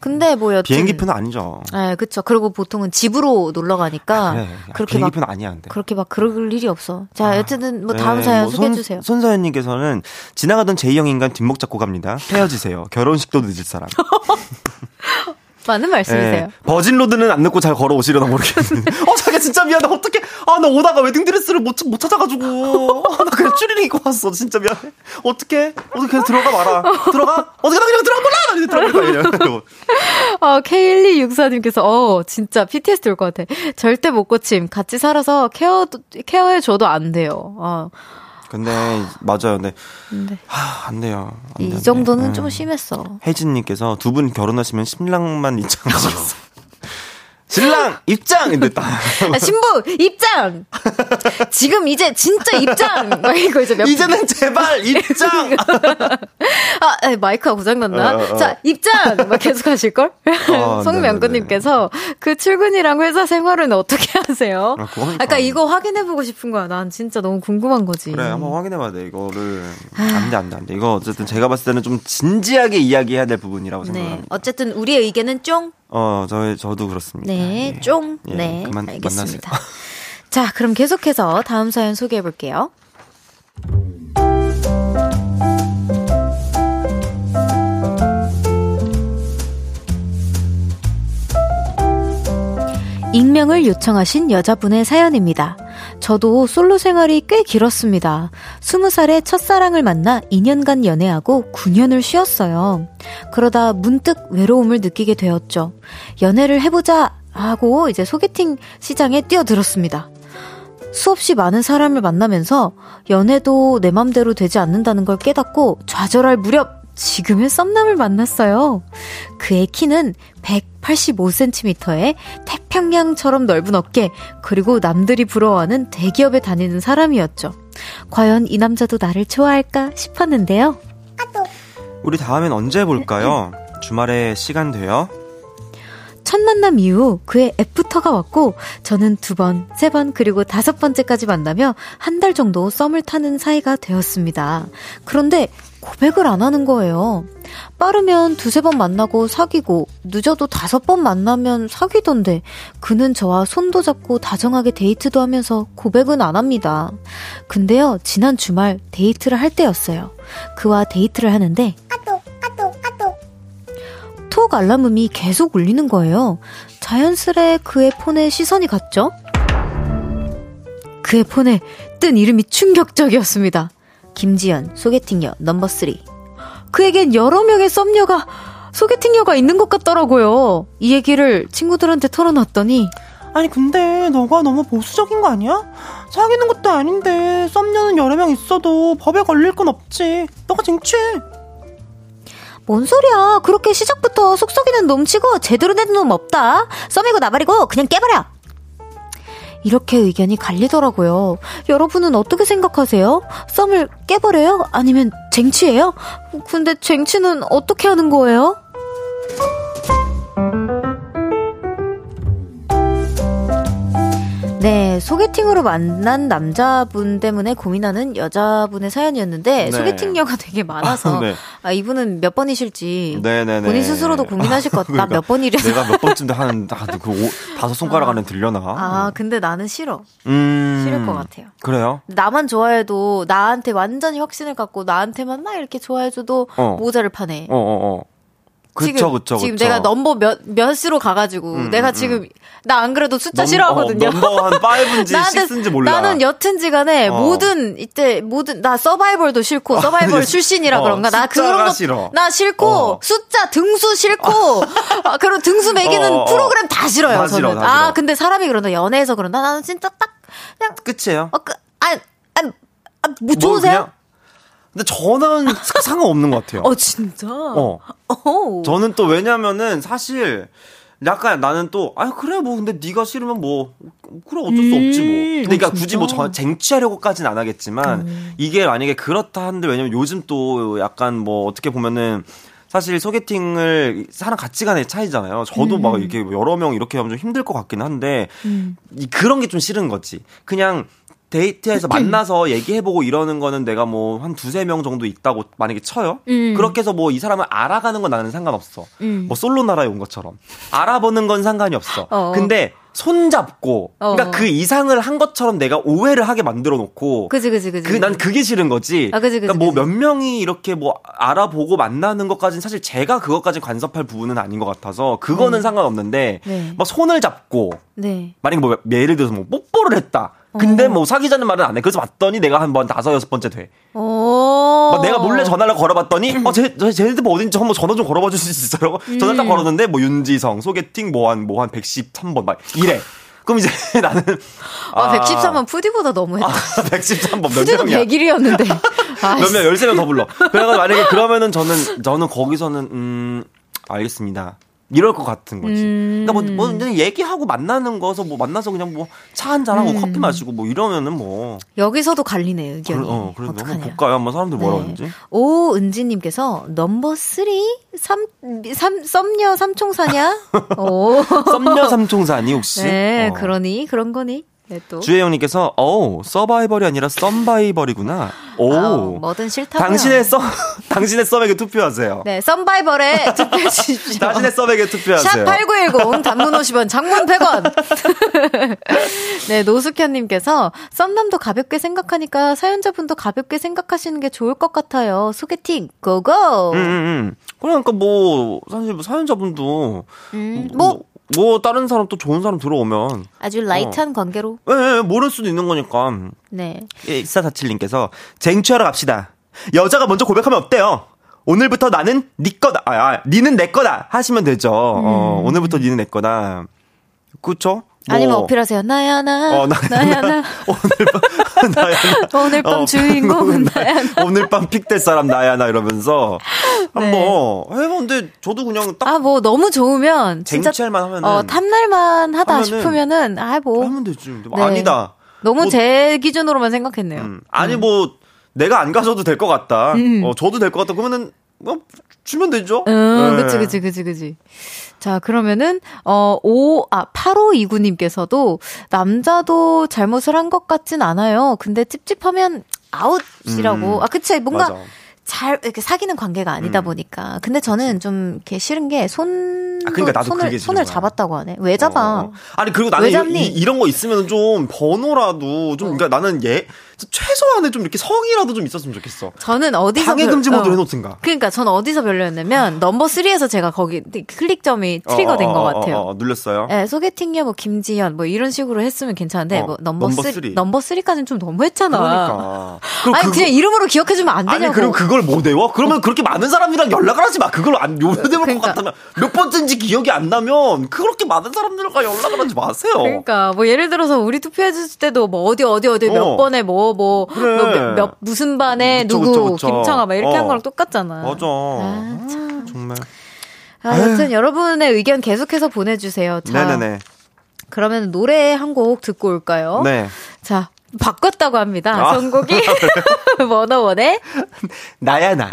근데 뭐 여튼 비행기표는 아니죠. 네, 그쵸. 그리고 보통은 집으로 놀러 가니까 그래. 그렇게 막 비행기표는 아니야, 근데. 그렇게 막 그럴 일이 없어. 자, 여튼 뭐 다음 네, 사연 뭐 소개해 손- 주세요. 손서연 님께서는 지나가던 J형 인간 뒷목 잡고 갑니다. 헤어지세요. 결혼식도 늦을 사람. 맞는 말씀이세요. 예, virgin road는 안 늦고 잘 걸어오시려나 모르겠는데. 어, 자기야 진짜 미안해. 어떡해. 아, 나 오다가 웨딩드레스를 못, 못 찾아가지고. 아, 나 그냥 추리닝 입고 왔어. 진짜 미안해. 어떡해. 어떻게 그냥 들어가 마라. 들어가? 어떻게 나 그냥 들어가 몰라. 나 들어가 거야. 어, K1264님께서, 어, 진짜 PTSD 올 것 같아. 절대 못 고침. 같이 살아서 케어, 케어해줘도 안 돼요. 어, 근데, 맞아요. 근데, 근데 하, 안 돼요. 안 돼, 이안 돼. 정도는 예. 좀 심했어. 혜진님께서 두 분 결혼하시면 신랑만 입장하시겠어요. 신랑 입장! 근데 딱. 아, 신부 입장. 지금 이제 진짜 입장. 막 이거 이제 몇 이제는 제발 입장! 아, 에, 마이크가 고장났나? 어, 어. 자, 입장! 막 계속 하실걸? 아, 송명근님께서 그 출근이랑 회사 생활은 어떻게 하세요? 아. 그러니까 이거 확인해보고 싶은 거야. 난 진짜 너무 궁금한 거지. 그래, 한번 확인해봐야 돼, 이거를. 안 돼, 안 돼, 안 돼. 이거 어쨌든 제가 봤을 때는 좀 진지하게 이야기해야 될 부분이라고 네. 생각합니다. 어쨌든 우리의 의견은 쫑. 어, 저, 저도 그렇습니다. 네, 예. 쫑. 예, 네, 그만, 알겠습니다. 자, 그럼 계속해서 다음 사연 소개해 볼게요. 익명을 요청하신 여자분의 사연입니다. 저도 솔로 생활이 꽤 길었습니다. 20살에 첫사랑을 만나 2년간 연애하고 9년을 쉬었어요. 그러다 문득 외로움을 느끼게 되었죠. 연애를 해보자 하고 이제 소개팅 시장에 뛰어들었습니다. 수없이 많은 사람을 만나면서 연애도 내 맘대로 되지 않는다는 걸 깨닫고 좌절할 무렵 지금의 썸남을 만났어요. 그의 키는 185cm에 태평양처럼 넓은 어깨, 그리고 남들이 부러워하는 대기업에 다니는 사람이었죠. 과연 이 남자도 나를 좋아할까 싶었는데요. 우리 다음엔 언제 볼까요? 주말에 시간 돼요? 첫 만남 이후 그의 애프터가 왔고 저는 두 번, 세 번, 그리고 다섯 번째까지 만나며 한 달 정도 썸을 타는 사이가 되었습니다. 그런데 고백을 안 하는 거예요. 빠르면 두세 번 만나고 사귀고 늦어도 다섯 번 만나면 사귀던데 그는 저와 손도 잡고 다정하게 데이트도 하면서 고백은 안 합니다. 근데요, 지난 주말 데이트를 할 때였어요. 그와 데이트를 하는데 톡 알람음이 계속 울리는 거예요. 자연스레 그의 폰에 시선이 갔죠? 그의 폰에 뜬 이름이 충격적이었습니다. 김지연, 소개팅녀, 넘버 3. 그에겐 여러 명의 썸녀가, 소개팅녀가 있는 것 같더라고요. 이 얘기를 친구들한테 털어놨더니, 아니 근데 너가 너무 보수적인 거 아니야? 사귀는 것도 아닌데 썸녀는 여러 명 있어도 법에 걸릴 건 없지. 너가 쟁취해. 뭔 소리야. 그렇게 시작부터 속썩이는 놈치고 제대로 된 놈 없다. 썸이고 나발이고 그냥 깨버려. 이렇게 의견이 갈리더라고요. 여러분은 어떻게 생각하세요? 썸을 깨버려요? 아니면 쟁취해요? 근데 쟁취는 어떻게 하는 거예요? 네, 소개팅으로 만난 남자분 때문에 고민하는 여자분의 사연이었는데 네. 소개팅 녀가 되게 많아서 네. 아 이분은 몇 번이실지 네네네. 본인 스스로도 고민하실 것 같다. 그러니까 몇 번이래서. 내가 몇 번쯤 한, 아, 그 오, 다섯 손가락 안에 들려나? 아, 근데 나는 싫어. 음. 싫을 것 같아요. 그래요? 나만 좋아해도 나한테 완전히 확신을 갖고 나한테만 막 이렇게 좋아해줘도 어. 모자를 파네. 어, 어, 어. 그쵸, 지금, 그쵸, 지금 그쵸. 내가 넘버 몇, 몇으로 가가지고 음, 내가 음, 지금 나안 그래도 숫자 넘- 싫어하거든요. 어, 넘버 한 5인지 6인지 몰라. 나는 여튼지 간에 어. 모든 이때 모든 나 서바이벌도 싫고 서바이벌 아니, 출신이라 어, 그런가 나 그런 거 싫어. 나 싫고 어. 숫자 등수 싫고 아, 그런 등수 매기는 어, 어. 프로그램 다 싫어요 다 싫어, 저는. 다 싫어. 아 근데 사람이 그런다 연애에서 그런다 나는 진짜 딱 그냥 끝이에요. 어, 그, 아, 아, 아, 뭐뭐 좋으세요? 근데 저는 상관없는 것 같아요. 어 진짜. 어. 어. 저는 또 왜냐면은 사실 약간 나는 또 아 그래 뭐 근데 네가 싫으면 뭐 그래 어쩔 수 없지 뭐. 음, 그러니까 어, 굳이 뭐 저, 쟁취하려고까지는 안 하겠지만 음. 이게 만약에 그렇다 한데 왜냐면 요즘 또 약간 뭐 어떻게 보면은 사실 소개팅을 사람 가치관의 차이잖아요. 저도 막 이렇게 여러 명 이렇게 하면 좀 힘들 것 같긴 한데 이 그런 게 좀 싫은 거지. 그냥 데이트에서 만나서 얘기해보고 이러는 거는 내가 뭐 한 두세 명 정도 있다고 만약에 쳐요. 음. 그렇게 해서 뭐 이 사람을 알아가는 건 나는 상관없어. 음. 뭐 솔로 나라에 온 것처럼. 알아보는 건 상관이 없어. 어. 근데 손잡고 어. 그러니까 그 이상을 한 것처럼 내가 오해를 하게 만들어 놓고 그지 그지 그지. 그 난 그게 싫은 거지. 아, 그지, 그지, 그러니까 뭐. 몇 명이 이렇게 뭐 알아보고 만나는 것까지는 사실 제가 그것까지 간섭할 부분은 아닌 것 같아서 그거는 상관없는데 네. 막 손을 잡고 네. 만약에 뭐 예를 들어서 뭐 뽀뽀를 했다. 근데 어. 뭐 사귀자는 말은 안 해. 그래서 봤더니 내가 한 번 다섯 여섯 번째 돼. 오. 막 내가 몰래 전화를 걸어봤더니 어, 제, 제, 제 핸드폰 어딘지 한번 전화 좀 걸어봐 주실 수 있어요? 전화를 딱 걸었는데 뭐 윤지성 소개팅 뭐 한 뭐 한 113번 막 이래. 그럼 이제 나는 아, 113은 푸디보다 너무했다. 113번 몇 명이야? 100일이었는데. 아, 몇 명, 13명 더 불러. 그래가지고 만약에 그러면은 저는, 저는 거기서는, 음, 알겠습니다. 이럴 것 같은 거지. 음. 그러니까 뭐, 뭐 그냥 얘기하고 만나는 거서 뭐 만나서 그냥 뭐 차 한잔 하고 음. 커피 마시고 뭐 이러면은 뭐 여기서도 갈리네 의견이. 그래, 어, 그래 한번. 볼까요? 한번 사람들 뭐라 네. 그러는지. 오 은지님께서 넘버 3? 삼, 삼, 썸녀 삼총사냐? 오. 썸녀 삼총사니 혹시? 네, 어. 그러니, 그런 거니. 네, 또. 주혜영님께서 어 서바이벌이 아니라 썸바이벌이구나. 오. 아우, 뭐든 싫다고요. 당신의 썸 당신의 썸에게 투표하세요. 네, 썸바이벌에 투표해 주십시오. 당신의 썸에게 투표하세요. 샵8910 단문 50원 장문 100원. 네, 노숙현님께서 썸남도 가볍게 생각하니까 사연자분도 가볍게 생각하시는 게 좋을 것 같아요. 소개팅 go go. 음, 음, 음. 그러니까 뭐 사실 뭐 사연자분도 음, 뭐, 뭐 뭐 다른 사람 또 좋은 사람 들어오면 아주 light한 관계로. 예, 예, 모를 수도 있는 거니까. 네. 예, 1447님께서 쟁취하러 갑시다. 여자가 먼저 고백하면 어때요? 오늘부터 나는 네 거다. 아, 아 니는 내 거다. 하시면 되죠. 어, 오늘부터 니는 내 거다. 그쵸? 뭐, 음. 아니면 어필하세요. 나야 나. 어, 나, 나야 나. 오늘 밤, 나야, 나. 오늘 밤 어, 주인공은 나- 나야 나. 오늘 밤 픽 될 사람 나야 나 이러면서 한번 해봤는데 저도 그냥 딱 아, 뭐 너무 좋으면 진짜 쟁취할만 하면은 어, 탐날만 하다 하면은 싶으면은 아, 뭐 하면 되지. 뭐 네. 아니다. 너무 뭐- 제 기준으로만 생각했네요. 음, 아니 뭐 내가 안 가져도 될 것 같다. 음. 어, 저도 될 것 같다. 그러면은 뭐 주면 되죠. 음, 네. 그치, 그치, 그치, 그치. 자, 그러면은, 어, 5, 아, 8529님께서도, 남자도 잘못을 한 것 같진 않아요. 근데 찝찝하면 아웃이라고. 음, 아, 그치. 뭔가, 맞아. 잘, 이렇게 사귀는 관계가 아니다 음. 보니까. 근데 저는 좀, 이렇게 싫은 게, 손, 아, 그러니까 손을, 손을. 잡았다고 하네. 왜 잡아? 어. 아니 그리고 나는 왜 이? 이, 런거 있으면 좀 번호라도 좀 그러니까 나는 얘 최소한의 좀 이렇게 성이라도 좀 있었으면 좋겠어. 저는 어디서. 방해 별- 금지 모드로 어. 해놓든가. 그러니까 전 어디서 별로였냐면, 넘버 3에서 제가 거기, 클릭점이 트리거 된것 어, 어, 어, 같아요. 어, 어, 눌렸어요. 네, 소개팅이야, 뭐, 김지현, 뭐, 이런 식으로 했으면 괜찮은데, 어, 뭐, 넘버, 넘버 3, three. 넘버 3까지는 좀 너무했잖아. 그러니까. 그럼 아니, 그거- 그냥 이름으로 기억해주면 안 되냐고. 아니 그리고 그걸 못 외워? 그러면 그렇게 많은 사람이랑 연락을 하지 마. 그걸 안 요새될 그러니까. 것 같다면 몇 번째인지 기억이 안 나면 그렇게 많은 사람들과 연락을 하지 마세요. 그러니까, 뭐, 예를 들어서, 우리 투표해줬을 때도, 뭐, 어디, 어디, 어디, 몇 어. 번에 뭐, 뭐, 그래. 뭐 몇, 몇- 무슨 반에 그쵸, 누구, 그쵸, 그쵸. 김창아, 막 이렇게 어. 한 거랑 똑같잖아. 맞아. 아, 아, 정말. 아, 여튼 여러분의 의견 계속해서 보내주세요. 자, 네네네. 그러면 노래 한 곡 듣고 올까요? 네. 자, 바꿨다고 합니다. 아. 선곡이. 워너원의 나야 나.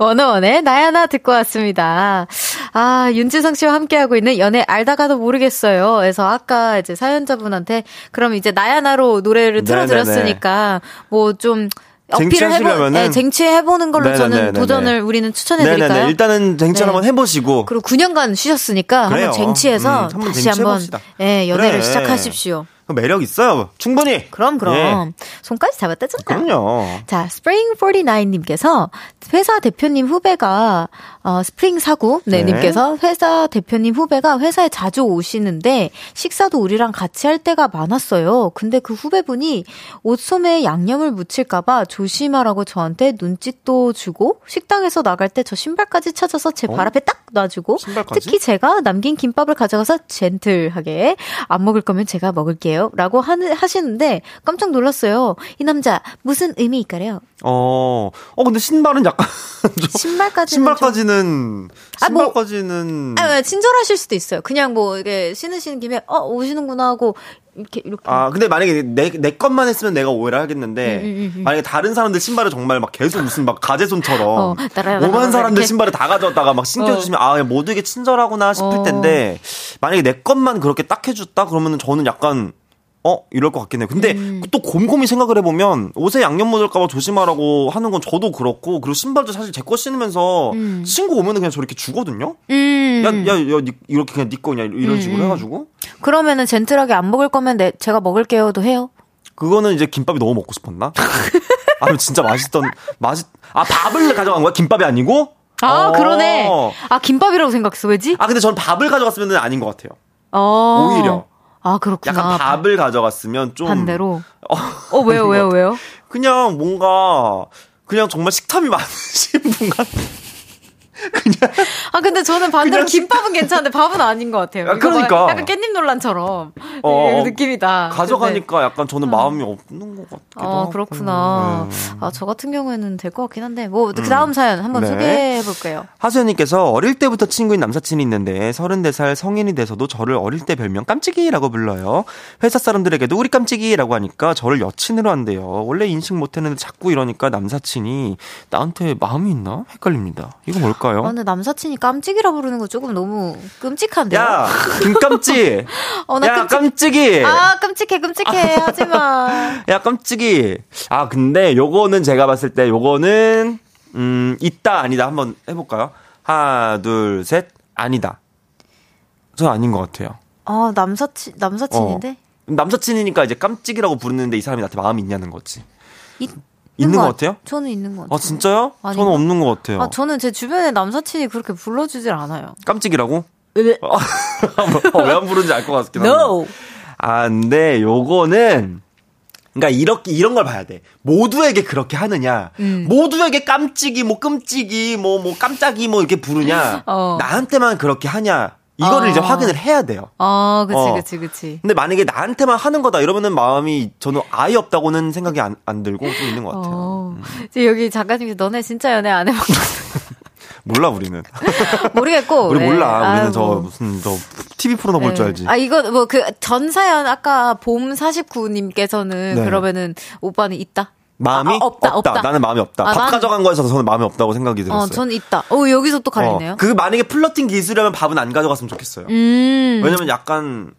원어원의 나야나 듣고 왔습니다. 아, 윤지성 씨와 함께하고 있는 연애 알다가도 모르겠어요. 그래서 아까 이제 사연자분한테 그럼 이제 나야나로 노래를 네네네. 틀어드렸으니까 뭐 좀 어필을 해보, 네, 쟁취해보는 걸로 저는 네네네네네. 도전을 우리는 추천해드릴까요? 네네네. 일단은 쟁취 네. 한번 해보시고. 그리고 9년간 쉬셨으니까 그래요. 한번 쟁취해서 음, 한번 다시 한번 쟁취해봅시다. 예, 연애를 그래. 시작하십시오. 매력 있어요. 충분히. 그럼 그럼 예. 손까지 잡았다잖아. 그럼요. 자, 스프링 49님께서 회사 대표님 후배가, 어, 스프링 사구, 네, 네. 님께서 회사 대표님 후배가 회사에 자주 오시는데 식사도 우리랑 같이 할 때가 많았어요. 근데 그 후배분이 옷 소매에 양념을 묻힐까 봐 조심하라고 저한테 눈짓도 주고 식당에서 나갈 때 저 신발까지 찾아서 제발 어? 앞에 딱 놔주고 신발까지? 특히 제가 남긴 김밥을 가져가서 gentle하게 안 먹을 거면 제가 먹을게요. 라고 하는, 하시는데 깜짝 놀랐어요. 이 남자 무슨 의미일까요? 어, 어, 근데 신발은 약간. 좀- 신발까지는 신발까지는. 아, 뭐- 신발까지는. 아, 아, 친절하실 수도 있어요. 그냥 뭐 이게 신으시는 김에 어 오시는구나 하고 이렇게 이렇게 아, 근데 만약에 내, 내 것만 했으면 내가 오해를 하겠는데, 음, 음, 음. 만약에 다른 사람들 신발을 정말 막 계속 무슨 막 가재손처럼, 어, 오만 사람들 이렇게. 신발을 다 가져왔다가 막 신겨주시면, 아, 모두에게 친절하구나 싶을 어. 텐데, 만약에 내 것만 그렇게 딱 해줬다? 그러면은 저는 약간, 어? 이럴 것 같긴 해요. 근데 음. 또 곰곰이 생각을 해보면, 옷에 양념 묻을까봐 조심하라고 하는 건 저도 그렇고, 그리고 신발도 사실 제 거 신으면서, 음. 신고 오면은 그냥 저렇게 주거든요? 음. 야, 야, 이렇게 그냥 네 거냐, 이런 식으로 음. 해가지고. 그러면은 젠틀하게 안 먹을 거면 내, 제가 먹을게요도 해요. 그거는 이제 김밥이 너무 먹고 싶었나? 아니면 진짜 맛있던 맛있 아 밥을 가져간 거야? 김밥이 아니고? 아 어. 그러네. 아 김밥이라고 생각했어. 왜지? 아 근데 전 밥을 가져갔으면 아닌 것 같아요. 어. 오히려. 아 그렇구나. 약간 밥을 가져갔으면 좀 반대로. 어, 어 왜요 왜요 왜요? 그냥 뭔가 그냥 정말 식탐이 많으신 분 같 아. 아, 근데 저는 반대로 그냥 김밥은 괜찮은데 밥은 아닌 것 같아요. 아, 그러니까. 약간 깻잎 논란처럼. 어, 그 어. 느낌이다. 가져가니까 약간 저는 마음이 없는 것 같기도 어, 하고. 그렇구나. 네. 아, 저 같은 경우에는 될 것 같긴 한데, 뭐, 그 다음 사연 한번 네. 소개해 볼게요. 하수연님께서 어릴 때부터 친구인 남사친이 있는데 34살 성인이 돼서도 저를 어릴 때 별명 깜찍이라고 불러요. 회사 사람들에게도 우리 깜찍이라고 하니까 저를 여친으로 한대요. 원래 인식 못 했는데 자꾸 이러니까 남사친이 나한테 마음이 있나? 헷갈립니다. 이거 뭘까요? 아, 근데 남사친이 깜찍이라 부르는 거 조금 너무 끔찍한데요? 야, 김깜찍! 어, 나 야, 끔찍- 깜찍 이! 아, 끔찍해, 끔찍해. 하지 마. 야, 깜찍이! 아, 근데 요거는 제가 봤을 때 요거는, 음, 있다, 아니다. 한번 해볼까요? 하나, 둘, 셋. 아니다. 전 아닌 것 같아요. 아, 남사친, 남사친인데? 어. 남사친이니까 이제 깜찍이라고 부르는데 이 사람이 나한테 마음이 있냐는 거지. 있, 있는 것 것 같아요? 저는 있는 것 같아요. 아, 진짜요? 아닌가? 저는 없는 것 같아요. 아, 저는 제 주변에 남사친이 그렇게 불러주질 않아요. 깜찍이라고? 어, 왜안 부르는지 알 것 같긴 한데. No! 아, 근데 요거는, 그러니까 이렇게, 이런 걸 봐야 돼. 모두에게 그렇게 하느냐. 음. 모두에게 깜찍이, 뭐 끔찍이, 뭐, 뭐 깜짝이 뭐 이렇게 부르냐. 어. 나한테만 그렇게 하냐. 이거를 어. 이제 확인을 해야 돼요. 아, 그치, 어. 그치, 그치. 근데 만약에 나한테만 하는 거다 이러면은 마음이 저는 아예 없다고는 생각이 안, 안 들고 좀 있는 것 같아요. 어. 이제 여기 작가님께서 너네 진짜 연애 안 해봤나? 몰라 우리는. 모르겠고. 우리 네. 몰라. 우리는 아, 저 뭐. 무슨 저 TV 프로나 볼줄 네. 알지. 아, 이거 뭐 그 전 사연 아까 봄 49님께서는 네. 그러면은 오빠는 있다? 마음이 아, 없다, 없다. 나는 마음이 없다. 아, 밥 나는- 가져간 거에서 저는 마음이 없다고 생각이 들었어요. 어, 전 있다. 어, 여기서 또 갈리네요. 어, 그 만약에 flirting 기술이라면 밥은 안 가져갔으면 좋겠어요. 음. 왜냐면 약간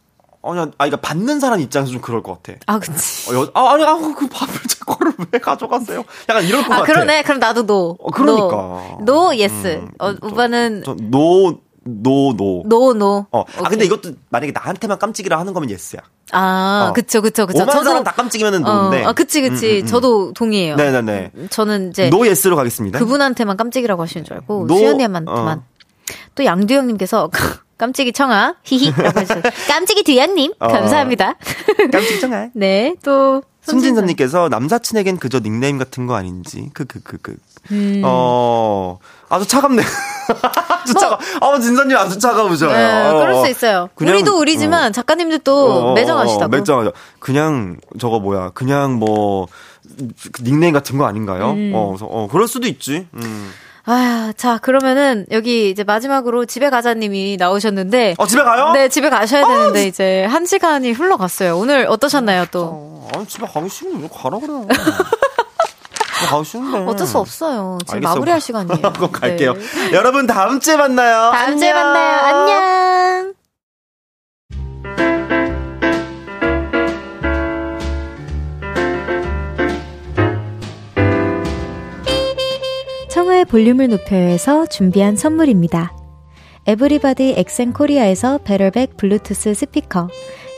아니 아 그러니까 받는 사람 입장에서 좀 그럴 것 같아. 아, 그치. 어, 여, 아 아니 아 그 밥을 제 거를 왜 가져갔어요? 약간 이럴 것 아, 같아. 그러네. 그럼 나도 no. 어, 그러니까. no, no yes. 음, 어, 저- 오빠는 저, no, no, no. no, no. 어. 아, 오케이. 근데 이것도 만약에 나한테만 깜찍이라 하는 거면 yes야. 아, 어. 그쵸, 그쵸, 그쵸. 오만 사람 다 깜찍이면은 no인데. 어, 아, 그치, 그치. 음, 음, 음. 저도 동의해요. 네네네. 저는 이제 no yes로 가겠습니다. 그분한테만 깜찍이라고 하시는 줄 알고 no- 수연님한테만. 어. 또 양두영님께서 깜찍이 청하 히히라고 해주셨어요. 깜찍이 두현님 어. 감사합니다. 깜찍 정할. 네, 또 손진선님께서 남사친에겐 그저 닉네임 같은 거 아닌지. 그, 그, 그, 그. 음. 어, 아주 차갑네. 아주 차가. 아, 진선님 아주 차가우셔요. 뭐. 네, 어, 그럴 어. 수 있어요. 그냥, 우리도 우리지만 어. 작가님들도 어, 어, 매정하시다고. 어, 매정하죠. 그냥 저거 뭐야. 그냥 뭐그 닉네임 같은 거 아닌가요? 음. 어, 그래서 어, 그럴 수도 있지. 음. 아, 자 그러면은 여기 이제 마지막으로 집에 가자님이 나오셨는데. 어, 집에 가요? 네, 집에 가셔야 되는데 이제 한 시간이 흘러갔어요. 오늘 어떠셨나요, 또? 어, 아니, 집에 가기 싫으면 왜 가라 그래. 가기 싫은데. 어쩔 수 없어요. 지금 알겠어요. 마무리할 시간이에요. 그럼 갈게요. 네. 여러분 다음 주에 만나요. 다음 주에 만나요. 안녕. 청하의 볼륨을 높여서 준비한 선물입니다. 에브리바디 엑센코리아에서 barrel bag 블루투스 스피커,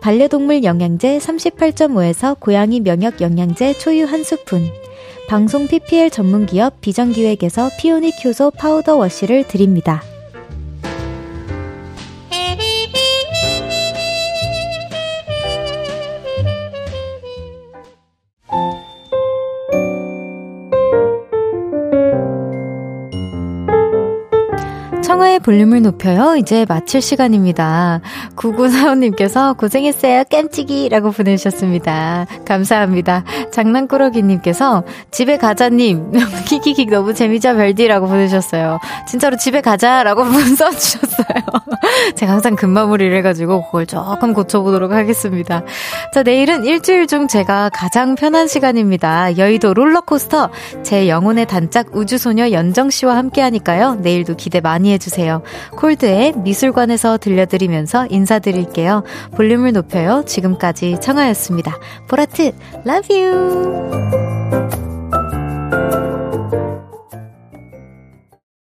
반려동물 영양제 38.5에서 고양이 면역 영양제 초유 한 스푼, 방송 PPL 전문 기업 비전기획에서 피오닉 효소 파우더 워시를 드립니다. 청하의 볼륨을 높여요. 이제 마칠 시간입니다. 9945님께서 고생했어요. 깜찍이 라고 보내주셨습니다. 감사합니다. 장난꾸러기님께서 집에 가자님. 키키킥 너무 재미져 별디라고 보내주셨어요. 진짜로 집에 가자라고 문 써주셨어요. 제가 항상 금마무리를 해가지고 그걸 조금 고쳐보도록 하겠습니다. 자, 내일은 일주일 중 제가 가장 편한 시간입니다. 여의도 롤러코스터 제 영혼의 단짝 우주소녀 연정씨와 함께 하니까요. 내일도 기대 많이 해 주세요. 콜드의 미술관에서 들려드리면서 인사드릴게요. 볼륨을 높여요. 지금까지 청하였습니다. 보라트, love you!